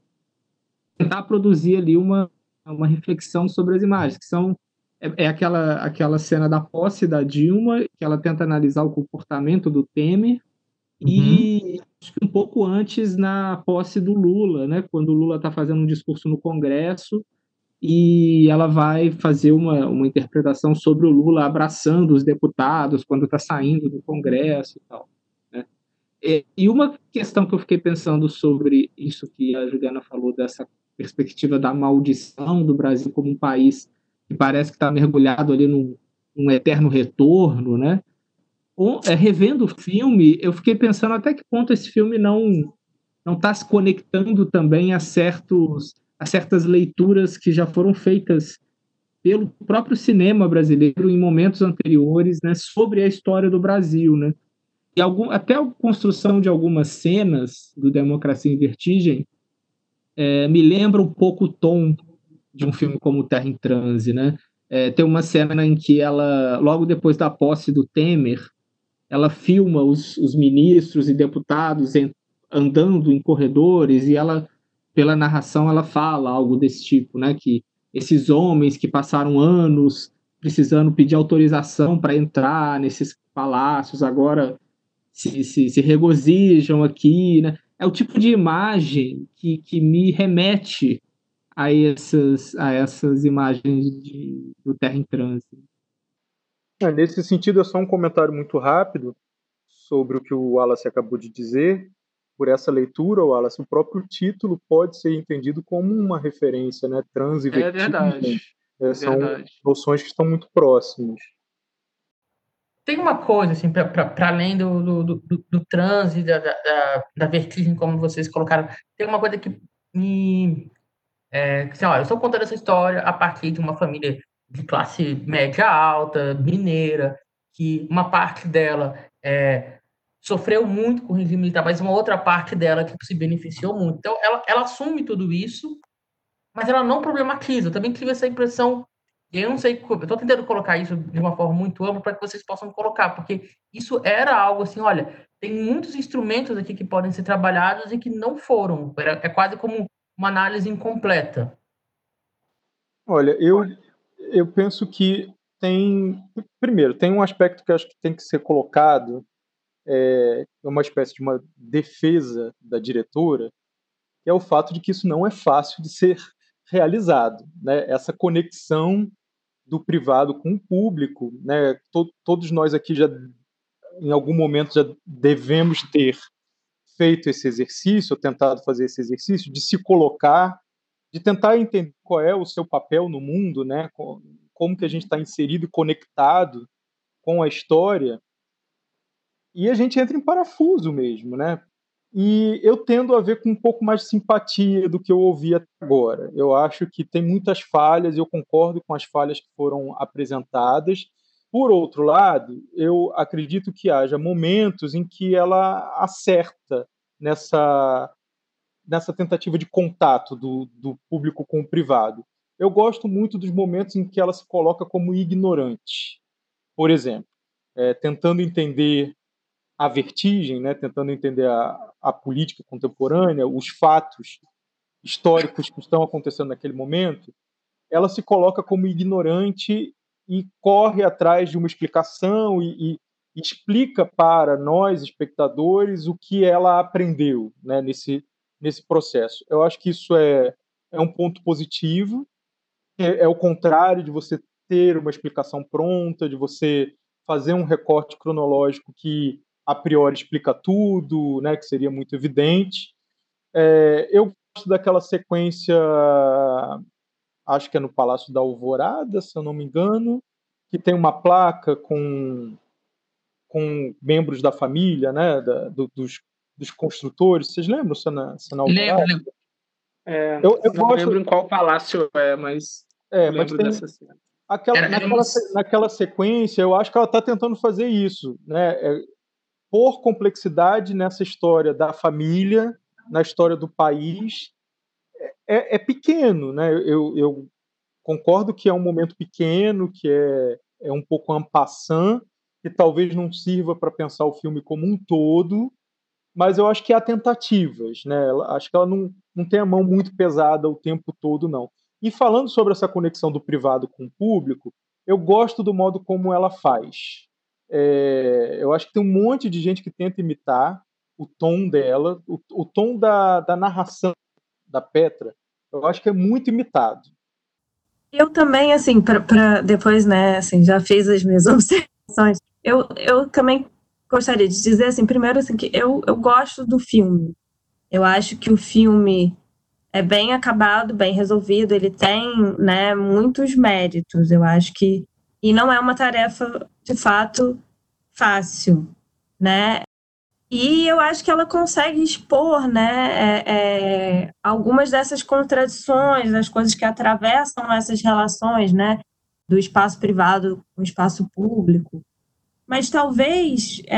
tentar produzir ali uma, uma reflexão sobre as imagens, que são é, é, aquela, aquela cena da posse da Dilma, que ela tenta analisar o comportamento do Temer, uhum. e acho que um pouco antes na posse do Lula, né? Quando o Lula está fazendo um discurso no Congresso, e ela vai fazer uma, uma interpretação sobre o Lula abraçando os deputados quando está saindo do Congresso e tal. Né? E, e, uma questão que eu fiquei pensando sobre isso que a Juliana falou, dessa perspectiva da maldição do Brasil como um país que parece que está mergulhado ali num, num eterno retorno, né? Ou, é, revendo o filme, eu fiquei pensando até que ponto esse filme não não está se conectando também a certos a certas leituras que já foram feitas pelo próprio cinema brasileiro em momentos anteriores, né, sobre a história do Brasil, né? E algum, até a construção de algumas cenas do Democracia em Vertigem é, me lembra um pouco o tom de um filme como Terra em Transe, né? É, tem uma cena em que ela, logo depois da posse do Temer, ela filma os, os ministros e deputados em, andando em corredores e ela pela narração ela fala algo desse tipo, né? Que esses homens que passaram anos precisando pedir autorização para entrar nesses palácios agora se, se, se, regozijam aqui, né? É o tipo de imagem que, que me remete a essas, a essas imagens de, do Terra em Trânsito.
É, nesse sentido, é só um comentário muito rápido sobre o que o Wallace acabou de dizer. Por essa leitura, Wallace, o próprio título pode ser entendido como uma referência, né? Trans e
É verdade.
É, são verdade. noções que estão muito próximas.
Tem uma coisa, assim, para além do, do, do, do transe, da, da, da, vertigem, como vocês colocaram, tem uma coisa que me. É, assim, ó, eu estou contando essa história a partir de uma família de classe média alta, mineira, que uma parte dela é, sofreu muito com o regime militar, mas uma outra parte dela que se beneficiou muito. Então, ela, ela assume tudo isso, mas ela não problematiza. Eu também tive essa impressão, eu não sei, eu estou tentando colocar isso de uma forma muito ampla para que vocês possam colocar, porque isso era algo assim, olha, tem muitos instrumentos aqui que podem ser trabalhados e que não foram. É quase como uma análise incompleta.
Olha, eu eu penso que tem. Primeiro, tem um aspecto que acho que tem que ser colocado, é uma espécie de uma defesa da diretora, que é o fato de que isso não é fácil de ser realizado. Né? Essa conexão do privado com o público, né? todos nós aqui já, em algum momento, já devemos ter feito esse exercício, ou tentado fazer esse exercício, de se colocar de tentar entender qual é o seu papel no mundo, né? Como que a gente está inserido e conectado com a história. E a gente entra em parafuso mesmo, né? E eu tendo a ver com um pouco mais de simpatia do que eu ouvi até agora. Eu acho que tem muitas falhas, eu concordo com as falhas que foram apresentadas. Por outro lado, eu acredito que haja momentos em que ela acerta nessa nessa tentativa de contato do, do público com o privado. Eu gosto muito dos momentos em que ela se coloca como ignorante. Por exemplo, é, tentando entender a vertigem, né, tentando entender a, a política contemporânea, os fatos históricos que estão acontecendo naquele momento, ela se coloca como ignorante e corre atrás de uma explicação e, e, explica para nós, espectadores, o que ela aprendeu né, nesse, nesse processo. Eu acho que isso é, é um ponto positivo, é, é o contrário de você ter uma explicação pronta, de você fazer um recorte cronológico que a priori explica tudo, né, que seria muito evidente. É, eu gosto daquela sequência, acho que é no Palácio da Alvorada, se eu não me engano, que tem uma placa com, com membros da família, né, da, do, dos dos construtores. Vocês lembram, Sana, Sana
Lembro, lembro.
É, eu, eu não gosto... lembro em qual palácio é, mas
é, mas tem aquela, Era, naquela, naquela sequência, eu acho que ela está tentando fazer isso, né? É, por complexidade nessa história da família, na história do país, é, é pequeno, né? Eu, eu, concordo que é um momento pequeno, que é, é um pouco ampassant, que talvez não sirva para pensar o filme como um todo, mas eu acho que há tentativas, né? Acho que ela não, não tem a mão muito pesada o tempo todo, não. E falando sobre essa conexão do privado com o público, eu gosto do modo como ela faz. É, eu acho que tem um monte de gente que tenta imitar o tom dela, o, o tom da, da narração da Petra, eu acho que é muito imitado.
Eu também, assim, para depois, né, assim, já fiz as minhas <laughs> observações. Eu, eu também gostaria de dizer assim, primeiro assim, que eu, eu gosto do filme. Eu acho que o filme é bem acabado, bem resolvido, ele tem, né, muitos méritos. Eu acho que e não é uma tarefa de fato fácil, né? E eu acho que ela consegue expor, né, é, é, algumas dessas contradições, das coisas que atravessam essas relações, né, do espaço privado com o espaço público. Mas talvez, é,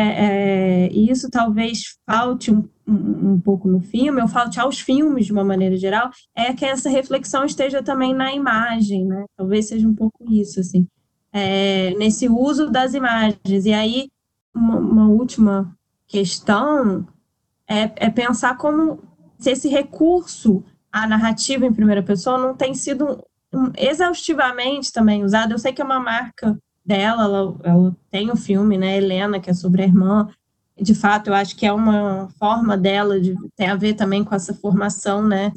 é, e isso talvez falte um, um, um, pouco no filme, ou falte aos filmes de uma maneira geral, é que essa reflexão esteja também na imagem, né? Talvez seja um pouco isso, assim, é, nesse uso das imagens. E aí, uma, uma última questão é, é pensar como se esse recurso a narrativa em primeira pessoa não tem sido um, exaustivamente também usada. Eu sei que é uma marca dela, ela, ela tem o um filme, né, Helena, que é sobre a irmã. De fato, eu acho que é uma forma dela de tem a ver também com essa formação, né,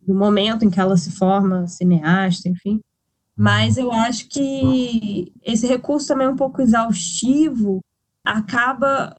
do momento em que ela se forma cineasta, enfim. Mas eu acho que esse recurso também é um pouco exaustivo, acaba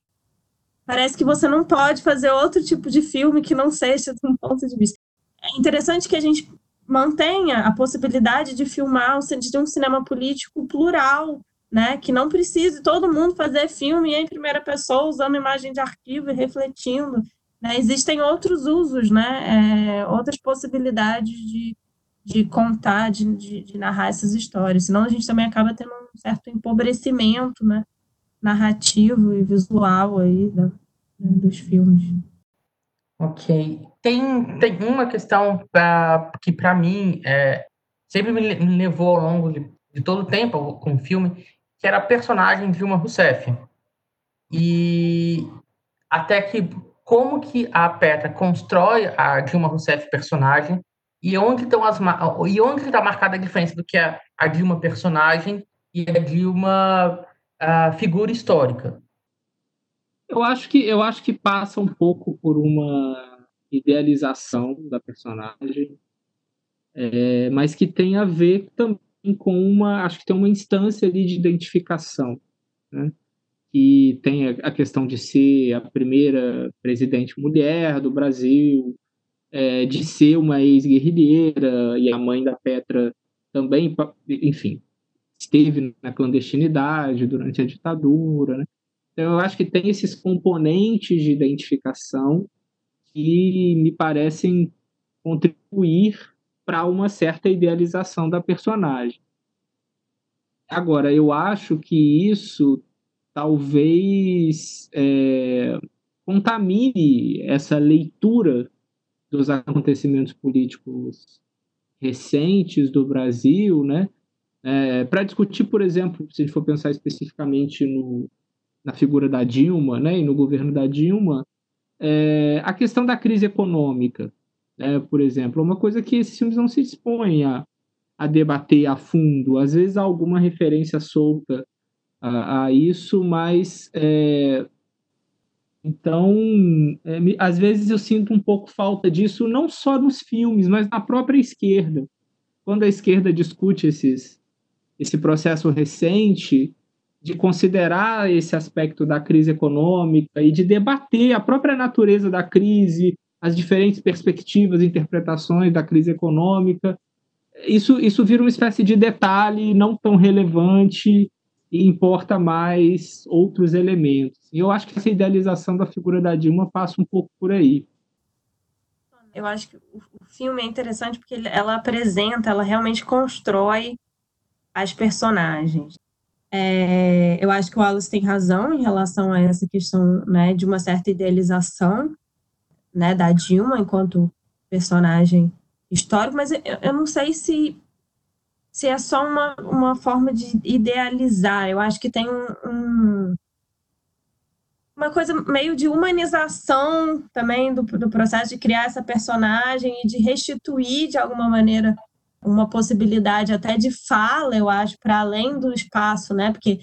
parece que você não pode fazer outro tipo de filme que não seja de um ponto de vista. É interessante que a gente mantenha a possibilidade de filmar de um cinema político plural, né? Que não precise todo mundo fazer filme em primeira pessoa, usando imagem de arquivo e refletindo. Né? Existem outros usos, né? É, outras possibilidades de, de contar, de, de, de, narrar essas histórias. Senão a gente também acaba tendo um certo empobrecimento, né? Narrativo e visual aí da, né, dos filmes.
Ok. Tem, tem uma questão pra, que, para mim, é, sempre me, levou ao longo de, de, todo o tempo com o filme, que era a personagem Dilma Rousseff. E até que como que a Petra constrói a Dilma Rousseff personagem e onde estão as e onde está marcada a diferença do que é a Dilma personagem e a Dilma a figura histórica.
Eu acho que eu acho que passa um pouco por uma idealização da personagem, é, mas que tem a ver também com uma, acho que tem uma instância ali de identificação, né? que tem a questão de ser a primeira presidente mulher do Brasil, é, de ser uma ex-guerrilheira, e a mãe da Petra também, enfim, esteve na clandestinidade durante a ditadura. Né? Então, eu acho que tem esses componentes de identificação que me parecem contribuir para uma certa idealização da personagem. Agora, eu acho que isso talvez é, contamine essa leitura dos acontecimentos políticos recentes do Brasil, né? É, para discutir, por exemplo, se a gente for pensar especificamente no, na figura da Dilma, né, e no governo da Dilma, é, a questão da crise econômica, né, por exemplo, é uma coisa que esses filmes não se dispõem a, a debater a fundo. Às vezes há alguma referência solta a, a isso, mas é, então, é, às vezes eu sinto um pouco falta disso, não só nos filmes, mas na própria esquerda. Quando a esquerda discute esses, esse processo recente, de considerar esse aspecto da crise econômica e de debater a própria natureza da crise, as diferentes perspectivas interpretações da crise econômica, isso, isso vira uma espécie de detalhe não tão relevante e importa mais outros elementos. E eu acho que essa idealização da figura da Dilma passa um pouco por aí.
Eu acho que o filme é interessante porque ela apresenta, ela realmente constrói as personagens. É, eu acho que o Wallace tem razão em relação a essa questão né, de uma certa idealização né, da Dilma enquanto personagem histórico, mas eu, eu não sei se se é só uma, uma forma de idealizar. Eu acho que tem um, um uma coisa meio de humanização também do, do processo de criar essa personagem e de restituir de alguma maneira uma possibilidade até de fala, eu acho, para além do espaço, né? Porque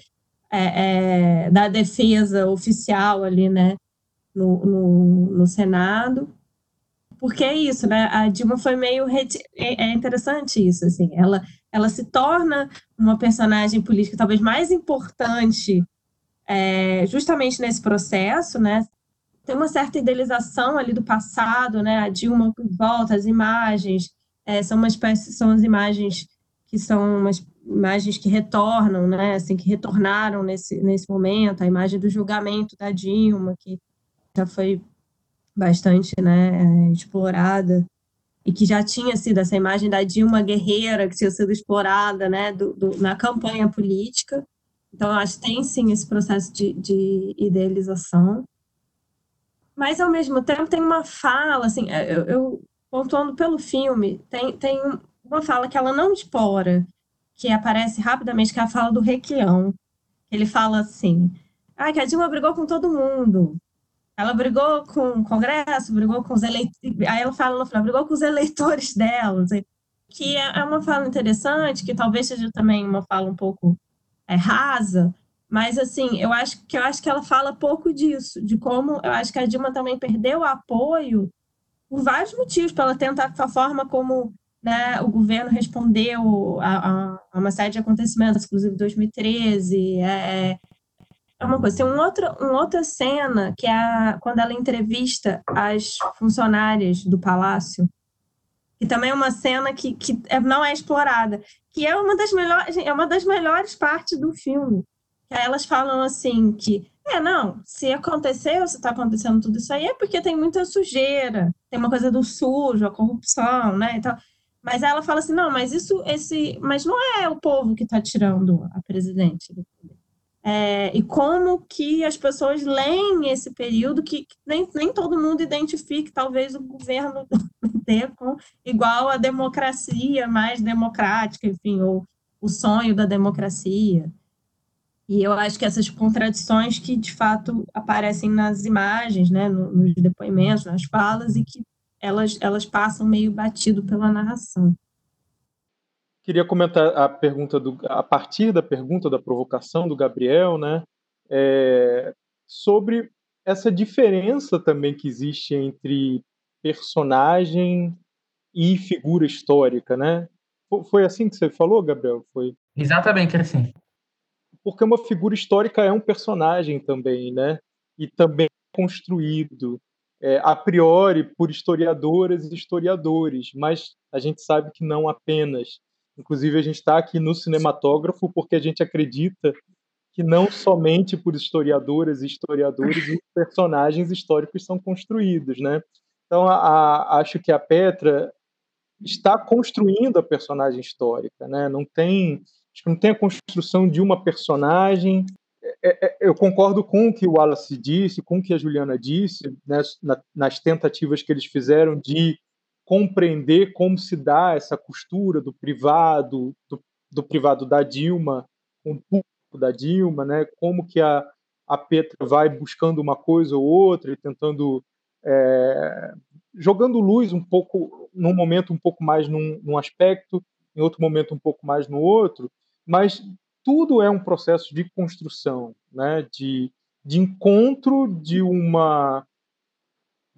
é, é, da defesa oficial ali, né? No, no, no Senado porque é isso, né? A Dilma foi meio é, é interessante isso, assim. Ela ela se torna uma personagem política talvez mais importante é, justamente nesse processo, né? Tem uma certa idealização ali do passado, né? A Dilma volta, as imagens é, são uma espécie, são as imagens que são umas imagens que retornam, né? Assim, que retornaram nesse nesse momento, a imagem do julgamento da Dilma que já foi bastante né, é, explorada e que já tinha sido essa imagem da Dilma guerreira que tinha sido explorada né, do, do, na campanha política. Então, acho que tem sim esse processo de, de idealização. Mas, ao mesmo tempo, tem uma fala, assim, é, eu, eu pontuando pelo filme, tem, tem uma fala que ela não explora, que aparece rapidamente, que é a fala do Requião. Ele fala assim: ah, que a Dilma brigou com todo mundo, ela brigou com o Congresso, brigou com os eleitores. Aí ela fala no final, brigou com os eleitores dela. Que é, é uma fala interessante, que talvez seja também uma fala um pouco é, rasa, mas assim, eu acho que eu acho que ela fala pouco disso, de como eu acho que a Dilma também perdeu apoio por vários motivos, pela tentar a forma como né, o governo respondeu a, a, uma série de acontecimentos, inclusive 2013, é, é uma coisa. Tem um outro, uma outra cena que é a, quando ela entrevista as funcionárias do palácio, que também é uma cena que, que é, não é explorada, que é uma das melhores, é uma das melhores partes do filme. Elas falam assim que é, não, se aconteceu, se está acontecendo tudo isso aí, é porque tem muita sujeira, tem uma coisa do sujo, a corrupção, né? Então, mas ela fala assim, não, mas isso, esse, mas não é o povo que está tirando a presidente do. É, e como que as pessoas leem esse período que, que nem, nem todo mundo identifique talvez o governo <laughs> com igual a democracia mais democrática, enfim, ou o sonho da democracia. E eu acho que essas contradições que de fato aparecem nas imagens, né, nos depoimentos, nas falas, e que elas, elas passam meio batido pela narração.
Queria comentar a pergunta do, a partir da pergunta da provocação do Gabriel, né, é, sobre essa diferença também que existe entre personagem e figura histórica, né? Foi assim que você falou, Gabriel? Foi
exatamente assim.
Porque uma figura histórica é um personagem também, né? E também construído é, a priori por historiadoras e historiadores, mas a gente sabe que não apenas. Inclusive, a gente está aqui no cinematógrafo porque a gente acredita que não somente por historiadoras e historiadores os <laughs> personagens históricos são construídos, né? Então, a, a, acho que a Petra está construindo a personagem histórica, né? Não tem, acho que não tem a construção de uma personagem é, é, eu concordo com o que o Wallace disse, com o que a Juliana disse, né, nas tentativas que eles fizeram de compreender como se dá essa costura do privado, do, do privado da Dilma, com o público da Dilma, né, como que a, a Petra vai buscando uma coisa ou outra e tentando é, jogando luz um pouco num momento um pouco mais num, num aspecto, em outro momento um pouco mais no outro, mas tudo é um processo de construção, né? de, de encontro de uma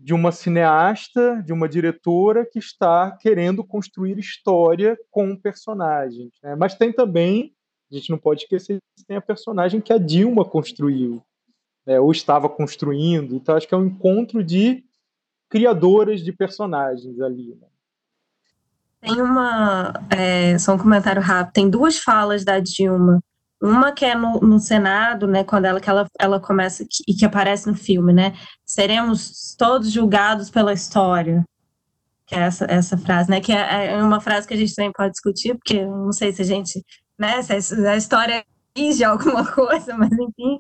de uma cineasta, de uma diretora que está querendo construir história com personagens. Né? Mas tem também, a gente não pode esquecer, tem a personagem que a Dilma construiu, né? ou estava construindo. Então, acho que é um encontro de criadoras de personagens ali. Né?
Tem uma. É, só um comentário rápido. Tem duas falas da Dilma. Uma que é no, no Senado, né, quando ela, que ela, ela começa, e que aparece no filme, né? Seremos todos julgados pela história. Que é essa, essa frase, né? Que é, é uma frase que a gente também pode discutir, porque não sei se a gente. Né, se a história exige alguma <laughs> coisa, mas enfim.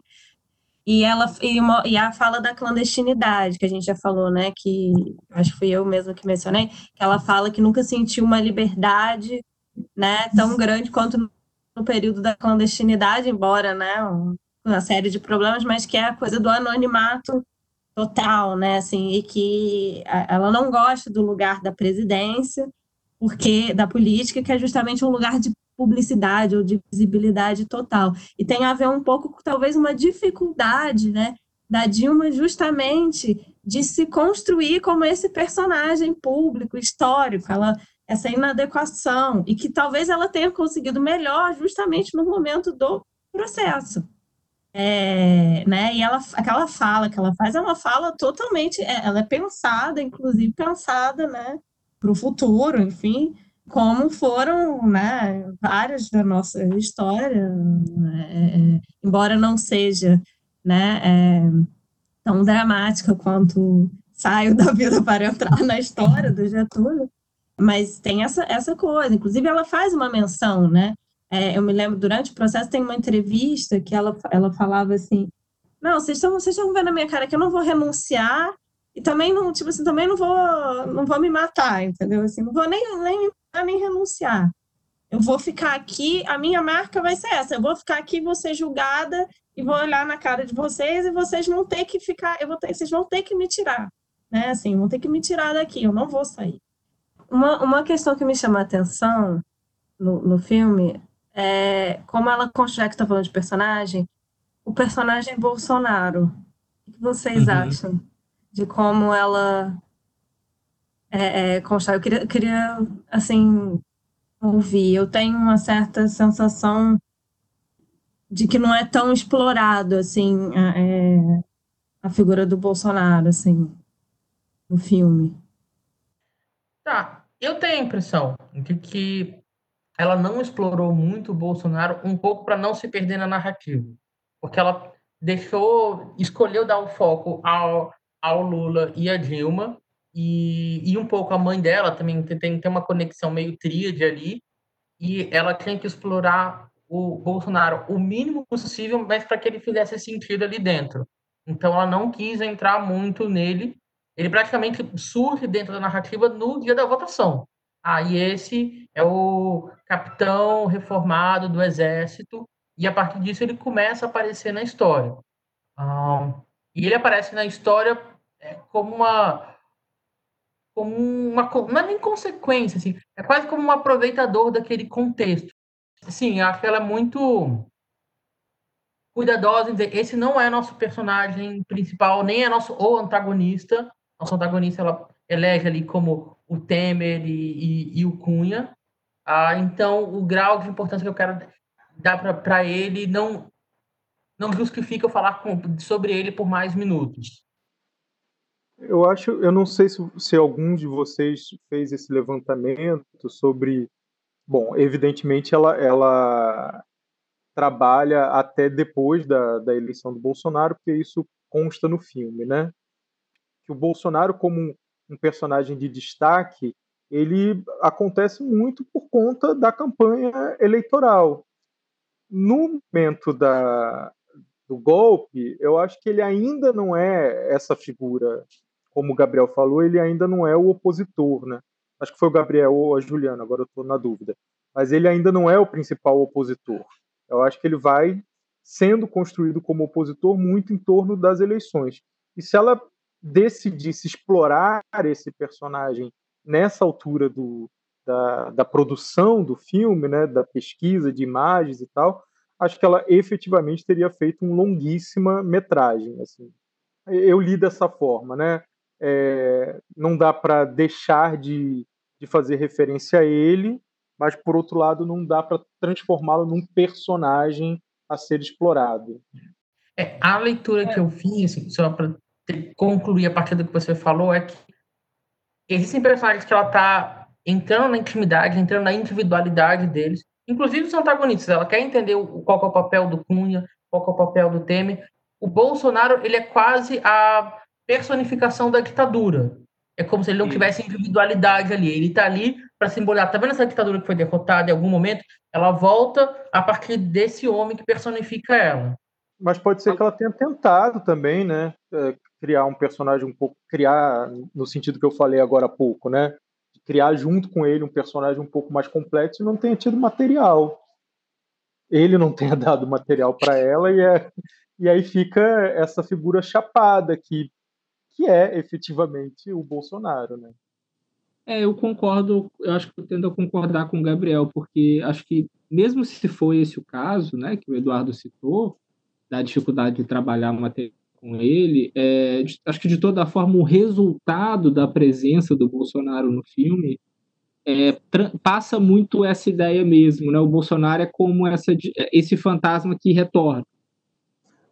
E ela e, uma, e, a fala da clandestinidade, que a gente já falou, né? Que acho que fui eu mesma que mencionei, que ela fala que nunca sentiu uma liberdade né, tão grande quanto no período da clandestinidade, embora né, uma série de problemas, mas que é a coisa do anonimato total, né? Assim, e que ela não gosta do lugar da presidência, porque da política, que é justamente um lugar de publicidade ou de visibilidade total. E tem a ver um pouco com talvez uma dificuldade, né, da Dilma justamente de se construir como esse personagem público, histórico, ela essa inadequação e que talvez ela tenha conseguido melhor justamente no momento do processo. É, né? E ela, aquela fala que ela faz é uma fala totalmente, é, ela é pensada, inclusive pensada, né, para o futuro, enfim, como foram né, várias da nossa história, é, embora não seja né, é, tão dramática quanto saio da vida <laughs> para entrar na história do Getúlio, mas tem essa, essa coisa. Inclusive, ela faz uma menção, né? É, eu me lembro, durante o processo, tem uma entrevista que ela, ela falava assim: Não, vocês estão, vocês vendo na minha cara que eu não vou renunciar e também não, tipo assim, também não vou, não vou me matar, entendeu? Assim, não vou nem, nem nem renunciar. eu vou ficar aqui, a minha marca vai ser essa, eu vou ficar aqui, vou ser julgada e vou olhar na cara de vocês e vocês vão ter que ficar, eu vou ter, vocês vão ter que me tirar, né? Assim, vão ter que me tirar daqui, eu não vou sair. Uma, uma questão que me chama a atenção no, no filme é como ela, já que está falando de personagem, o personagem Bolsonaro. O que vocês uhum. acham de como ela é, é, constrói? Eu queria, queria, assim, ouvir. Eu tenho uma certa sensação de que não é tão explorado assim a, é, a figura do Bolsonaro assim no filme.
Tá, eu tenho a impressão de que ela não explorou muito o Bolsonaro um pouco para não se perder na narrativa, porque ela deixou, escolheu dar o foco ao, ao Lula e a Dilma e, e um pouco a mãe dela também tem, tem uma conexão meio tríade ali e ela tinha que explorar o Bolsonaro o mínimo possível, mas para que ele fizesse sentido ali dentro. Então ela não quis entrar muito nele. Ele praticamente surge dentro da narrativa no dia da votação. Ah, e esse é o capitão reformado do exército, e a partir disso ele começa a aparecer na história. Ah, e ele aparece na história é, como uma como uma não é nem consequência assim, é quase como um aproveitador daquele contexto. Sim, acho que ela é muito cuidadosa em dizer esse não é nosso personagem principal, nem é nosso ou antagonista. Nosso antagonista ela elege ali como o Temer e, e, e o Cunha. Ah, então, o grau de importância que eu quero dar para ele não não justifica eu falar com, sobre ele por mais minutos.
Eu acho, eu não sei se, se algum de vocês fez esse levantamento sobre Bom, evidentemente ela, ela trabalha até depois da, da eleição do Bolsonaro, porque isso consta no filme, né? Que o Bolsonaro, como um, um personagem de destaque, ele acontece muito por conta da campanha eleitoral. No momento da, do golpe, eu acho que ele ainda não é essa figura, como o Gabriel falou, ele ainda não é o opositor, né? acho que foi o Gabriel ou a Juliana, agora eu estou na dúvida. Mas ele ainda não é o principal opositor. Eu acho que ele vai sendo construído como opositor muito em torno das eleições. E se ela decidisse explorar esse personagem nessa altura do, da, da produção do filme, né, da pesquisa de imagens e tal, acho que ela efetivamente teria feito uma longuíssima metragem. Assim. Eu li dessa forma, né? É, não dá para deixar de de fazer referência a ele, mas por outro lado não dá para transformá-lo num personagem a ser explorado.
É, a leitura que eu fiz, assim, só para concluir a partir do que você falou, é que existem personagens que ela está entrando na intimidade, entrando na individualidade deles, inclusive os antagonistas. Ela quer entender qual é o papel do Cunha, qual é o papel do Temer. O Bolsonaro ele é quase a personificação da ditadura. É como se ele não tivesse individualidade ali. Ele está ali para simbolizar. Tá vendo essa ditadura que foi derrotada em algum momento? Ela volta a partir desse homem que personifica ela.
Mas pode ser que ela tenha tentado também, né? Criar um personagem um pouco. Criar no sentido que eu falei agora há pouco, né? Criar junto com ele um personagem um pouco mais complexo e não tenha tido material. Ele não <laughs> tenha dado material para ela e, é, e aí fica essa figura chapada que que é efetivamente o Bolsonaro, né?
É, eu concordo, eu acho que eu tendo a concordar com o Gabriel, porque acho que mesmo se for esse o caso, né, que o Eduardo citou, da dificuldade de trabalhar matéria com ele, é, acho que de toda forma o resultado da presença do Bolsonaro no filme é, passa muito essa ideia mesmo, né? O Bolsonaro é como essa, esse fantasma que retorna.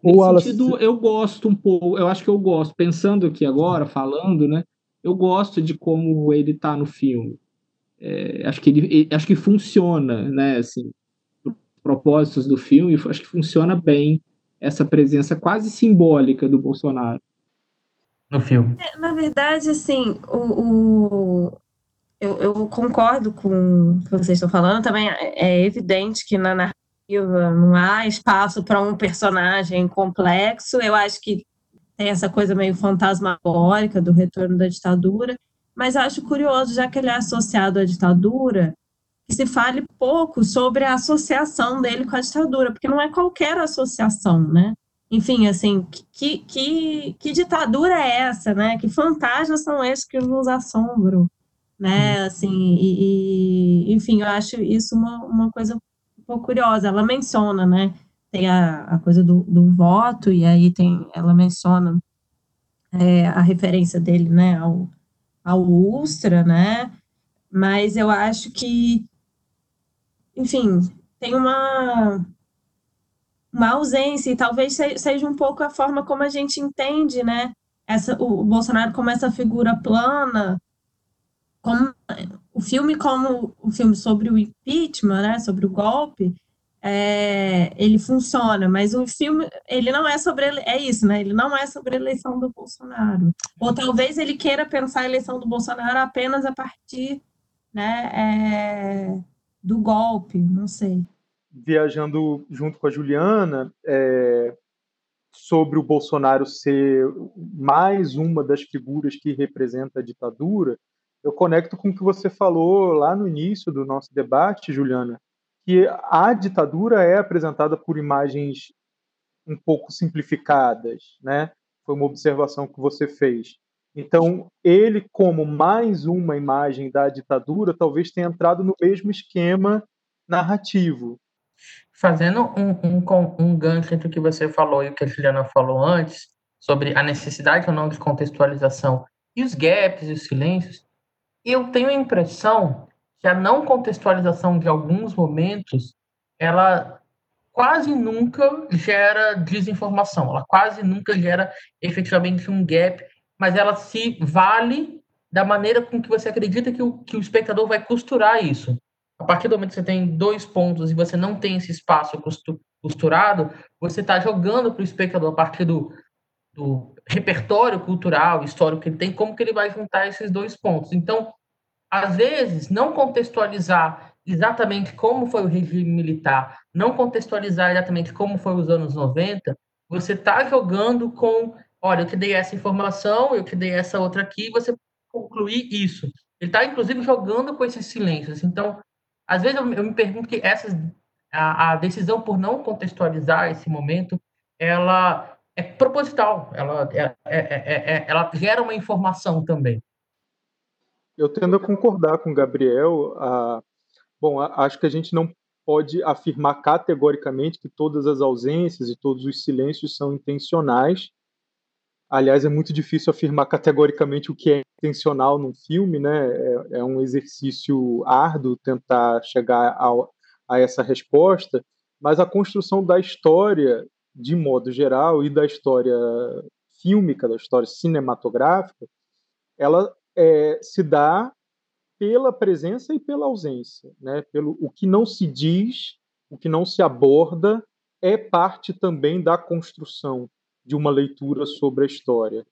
Nesse Wallace... sentido, eu gosto um pouco, eu acho que eu gosto, pensando aqui agora, falando, né? Eu gosto de como ele está no filme. É, acho que ele, acho que funciona, né? Assim, propósitos do filme, acho que funciona bem essa presença quase simbólica do Bolsonaro
no filme.
É, na verdade, assim, o, o eu, eu, concordo com o que vocês estão falando. Também é evidente que na não há espaço para um personagem complexo. Eu acho que tem essa coisa meio fantasmagórica do retorno da ditadura, mas acho curioso, já que ele é associado à ditadura, se fale pouco sobre a associação dele com a ditadura, porque não é qualquer associação, né? Enfim, assim, que, que, que ditadura é essa, né? Que fantasmas são esses que nos assombram, né? Uhum. Assim, e, e enfim, eu acho isso uma, uma coisa um pouco curiosa. Ela menciona, né? Tem a, a coisa do, do voto, e aí tem, ela menciona é, a referência dele, né, ao, ao Ustra, né? Mas eu acho que, enfim, tem uma uma ausência, e talvez seja um pouco a forma como a gente entende, né, essa, o, Bolsonaro como essa figura plana, como o filme como o filme sobre o impeachment, né, sobre o golpe, é, ele funciona, mas o filme, ele não é sobre, é isso, né, ele não é sobre a eleição do Bolsonaro, ou talvez ele queira pensar a eleição do Bolsonaro apenas a partir, né, é, do golpe, não sei
viajando junto com a Juliana é, sobre o Bolsonaro ser mais uma das figuras que representa a ditadura, eu conecto com o que você falou lá no início do nosso debate, Juliana, que a ditadura é apresentada por imagens um pouco simplificadas, né? Foi uma observação que você fez. Então, ele, como mais uma imagem da ditadura, talvez tenha entrado no mesmo esquema narrativo,
Fazendo um, um, um gancho entre o que você falou e o que a Juliana falou antes, sobre a necessidade ou não de contextualização e os gaps e os silêncios, eu tenho a impressão que a não contextualização de alguns momentos, ela quase nunca gera desinformação, ela quase nunca gera efetivamente um gap, mas ela se vale da maneira com que você acredita que o, que o espectador vai costurar isso a partir do momento que você tem dois pontos e você não tem esse espaço costurado, você está jogando para o espectador a partir do, do repertório cultural, histórico que ele tem, como que ele vai juntar esses dois pontos. Então, às vezes, não contextualizar exatamente como foi o regime militar, não contextualizar exatamente como foi os anos 90, você está jogando com, olha, eu te dei essa informação, eu te dei essa outra aqui, você concluir isso. Ele está, inclusive, jogando com esses silêncios. Então, às vezes eu, eu me pergunto que essas, a, a, decisão por não contextualizar esse momento, ela é proposital, ela, é, é, é, ela gera uma informação também.
Eu tendo a concordar com o Gabriel. A, bom, a, acho que a gente não pode afirmar categoricamente que todas as ausências e todos os silêncios são intencionais. Aliás, é muito difícil afirmar categoricamente o que é intencional num filme, né? É, é um exercício árduo tentar chegar ao, a essa resposta, mas a construção da história, de modo geral, e da história fílmica, da história cinematográfica, ela é, se dá pela presença e pela ausência, né? Pelo o que não se diz, o que não se aborda é parte também da construção de uma leitura sobre a história.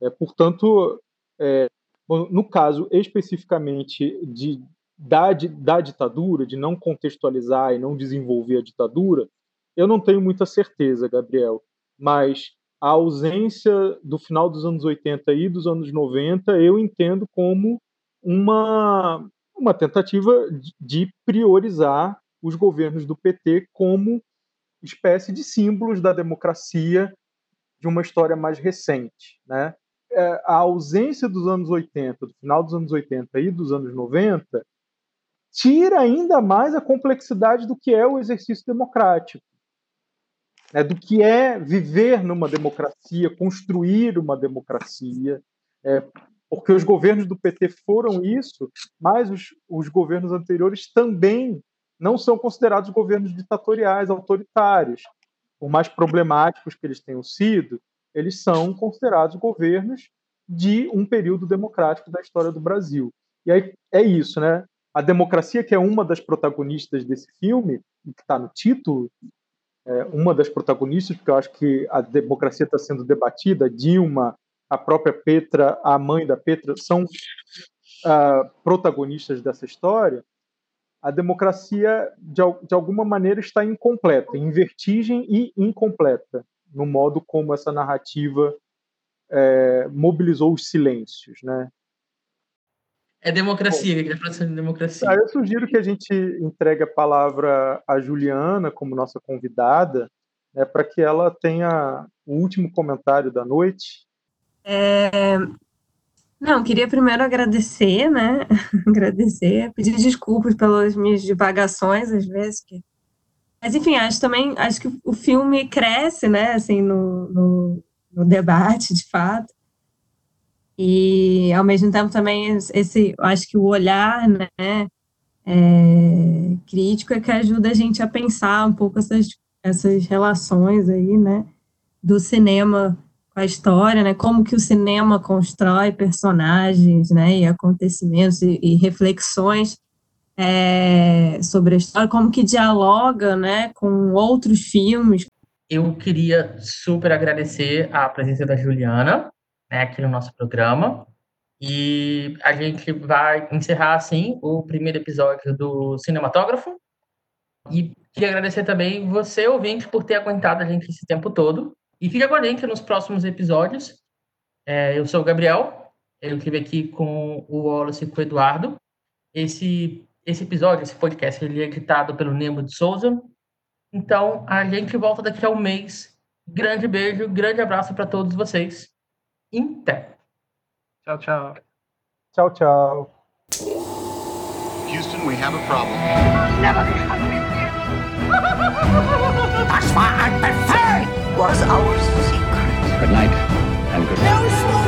É, portanto, é, no caso especificamente de, da, da ditadura, de não contextualizar e não desenvolver a ditadura, eu não tenho muita certeza, Gabriel, mas a ausência do final dos anos 80 e dos anos 90 eu entendo como uma, uma tentativa de priorizar os governos do PT como espécie de símbolos da democracia de uma história mais recente. Né? É, a ausência dos anos 80, do final dos anos 80 e dos anos 90, tira ainda mais a complexidade do que é o exercício democrático, né? do que é viver numa democracia, construir uma democracia, é, porque os governos do PT foram isso, mas os, os governos anteriores também não são considerados governos ditatoriais, autoritários por mais problemáticos que eles tenham sido, eles são considerados governos de um período democrático da história do Brasil. E aí é isso, né? A democracia, que é uma das protagonistas desse filme, que está no título, é uma das protagonistas, porque eu acho que a democracia está sendo debatida, Dilma, a própria Petra, a mãe da Petra, são uh, protagonistas dessa história a democracia, de, de alguma maneira, está incompleta, em vertigem e incompleta, no modo como essa narrativa é, mobilizou os silêncios. Né?
É democracia, que é de democracia.
Eu sugiro que a gente entregue a palavra à Juliana como nossa convidada, né, para que ela tenha o último comentário da noite.
É... Não, queria primeiro agradecer, né? <laughs> agradecer, pedir desculpas pelas minhas divagações, às vezes. Que... Mas, enfim, acho também, acho que o filme cresce, né, assim, no, no, no debate, de fato. E, ao mesmo tempo, também, esse, acho que o olhar, né, é, crítico é que ajuda a gente a pensar um pouco essas, essas relações aí, né, do cinema a história, né, como que o cinema constrói personagens, né, e acontecimentos e, e reflexões é, sobre a história, como que dialoga, né, com outros filmes.
Eu queria super agradecer a presença da Juliana, né, aqui no nosso programa. E a gente vai encerrar, assim, o primeiro episódio do Cinematógrafo. E queria agradecer também você, ouvinte, por ter aguentado a gente esse tempo todo. E fica com a gente nos próximos episódios. É, eu sou o Gabriel, eu estive aqui com o Wallace e com o Eduardo. Esse, esse episódio, esse podcast, ele é editado pelo Nemo de Souza. Então, a gente volta daqui a um mês. Grande beijo, grande abraço para todos vocês. Então.
Tchau, tchau.
Tchau, tchau.
Houston, we have a problem.
Never be hungry. <laughs> was our secret. Good night, and good night. No,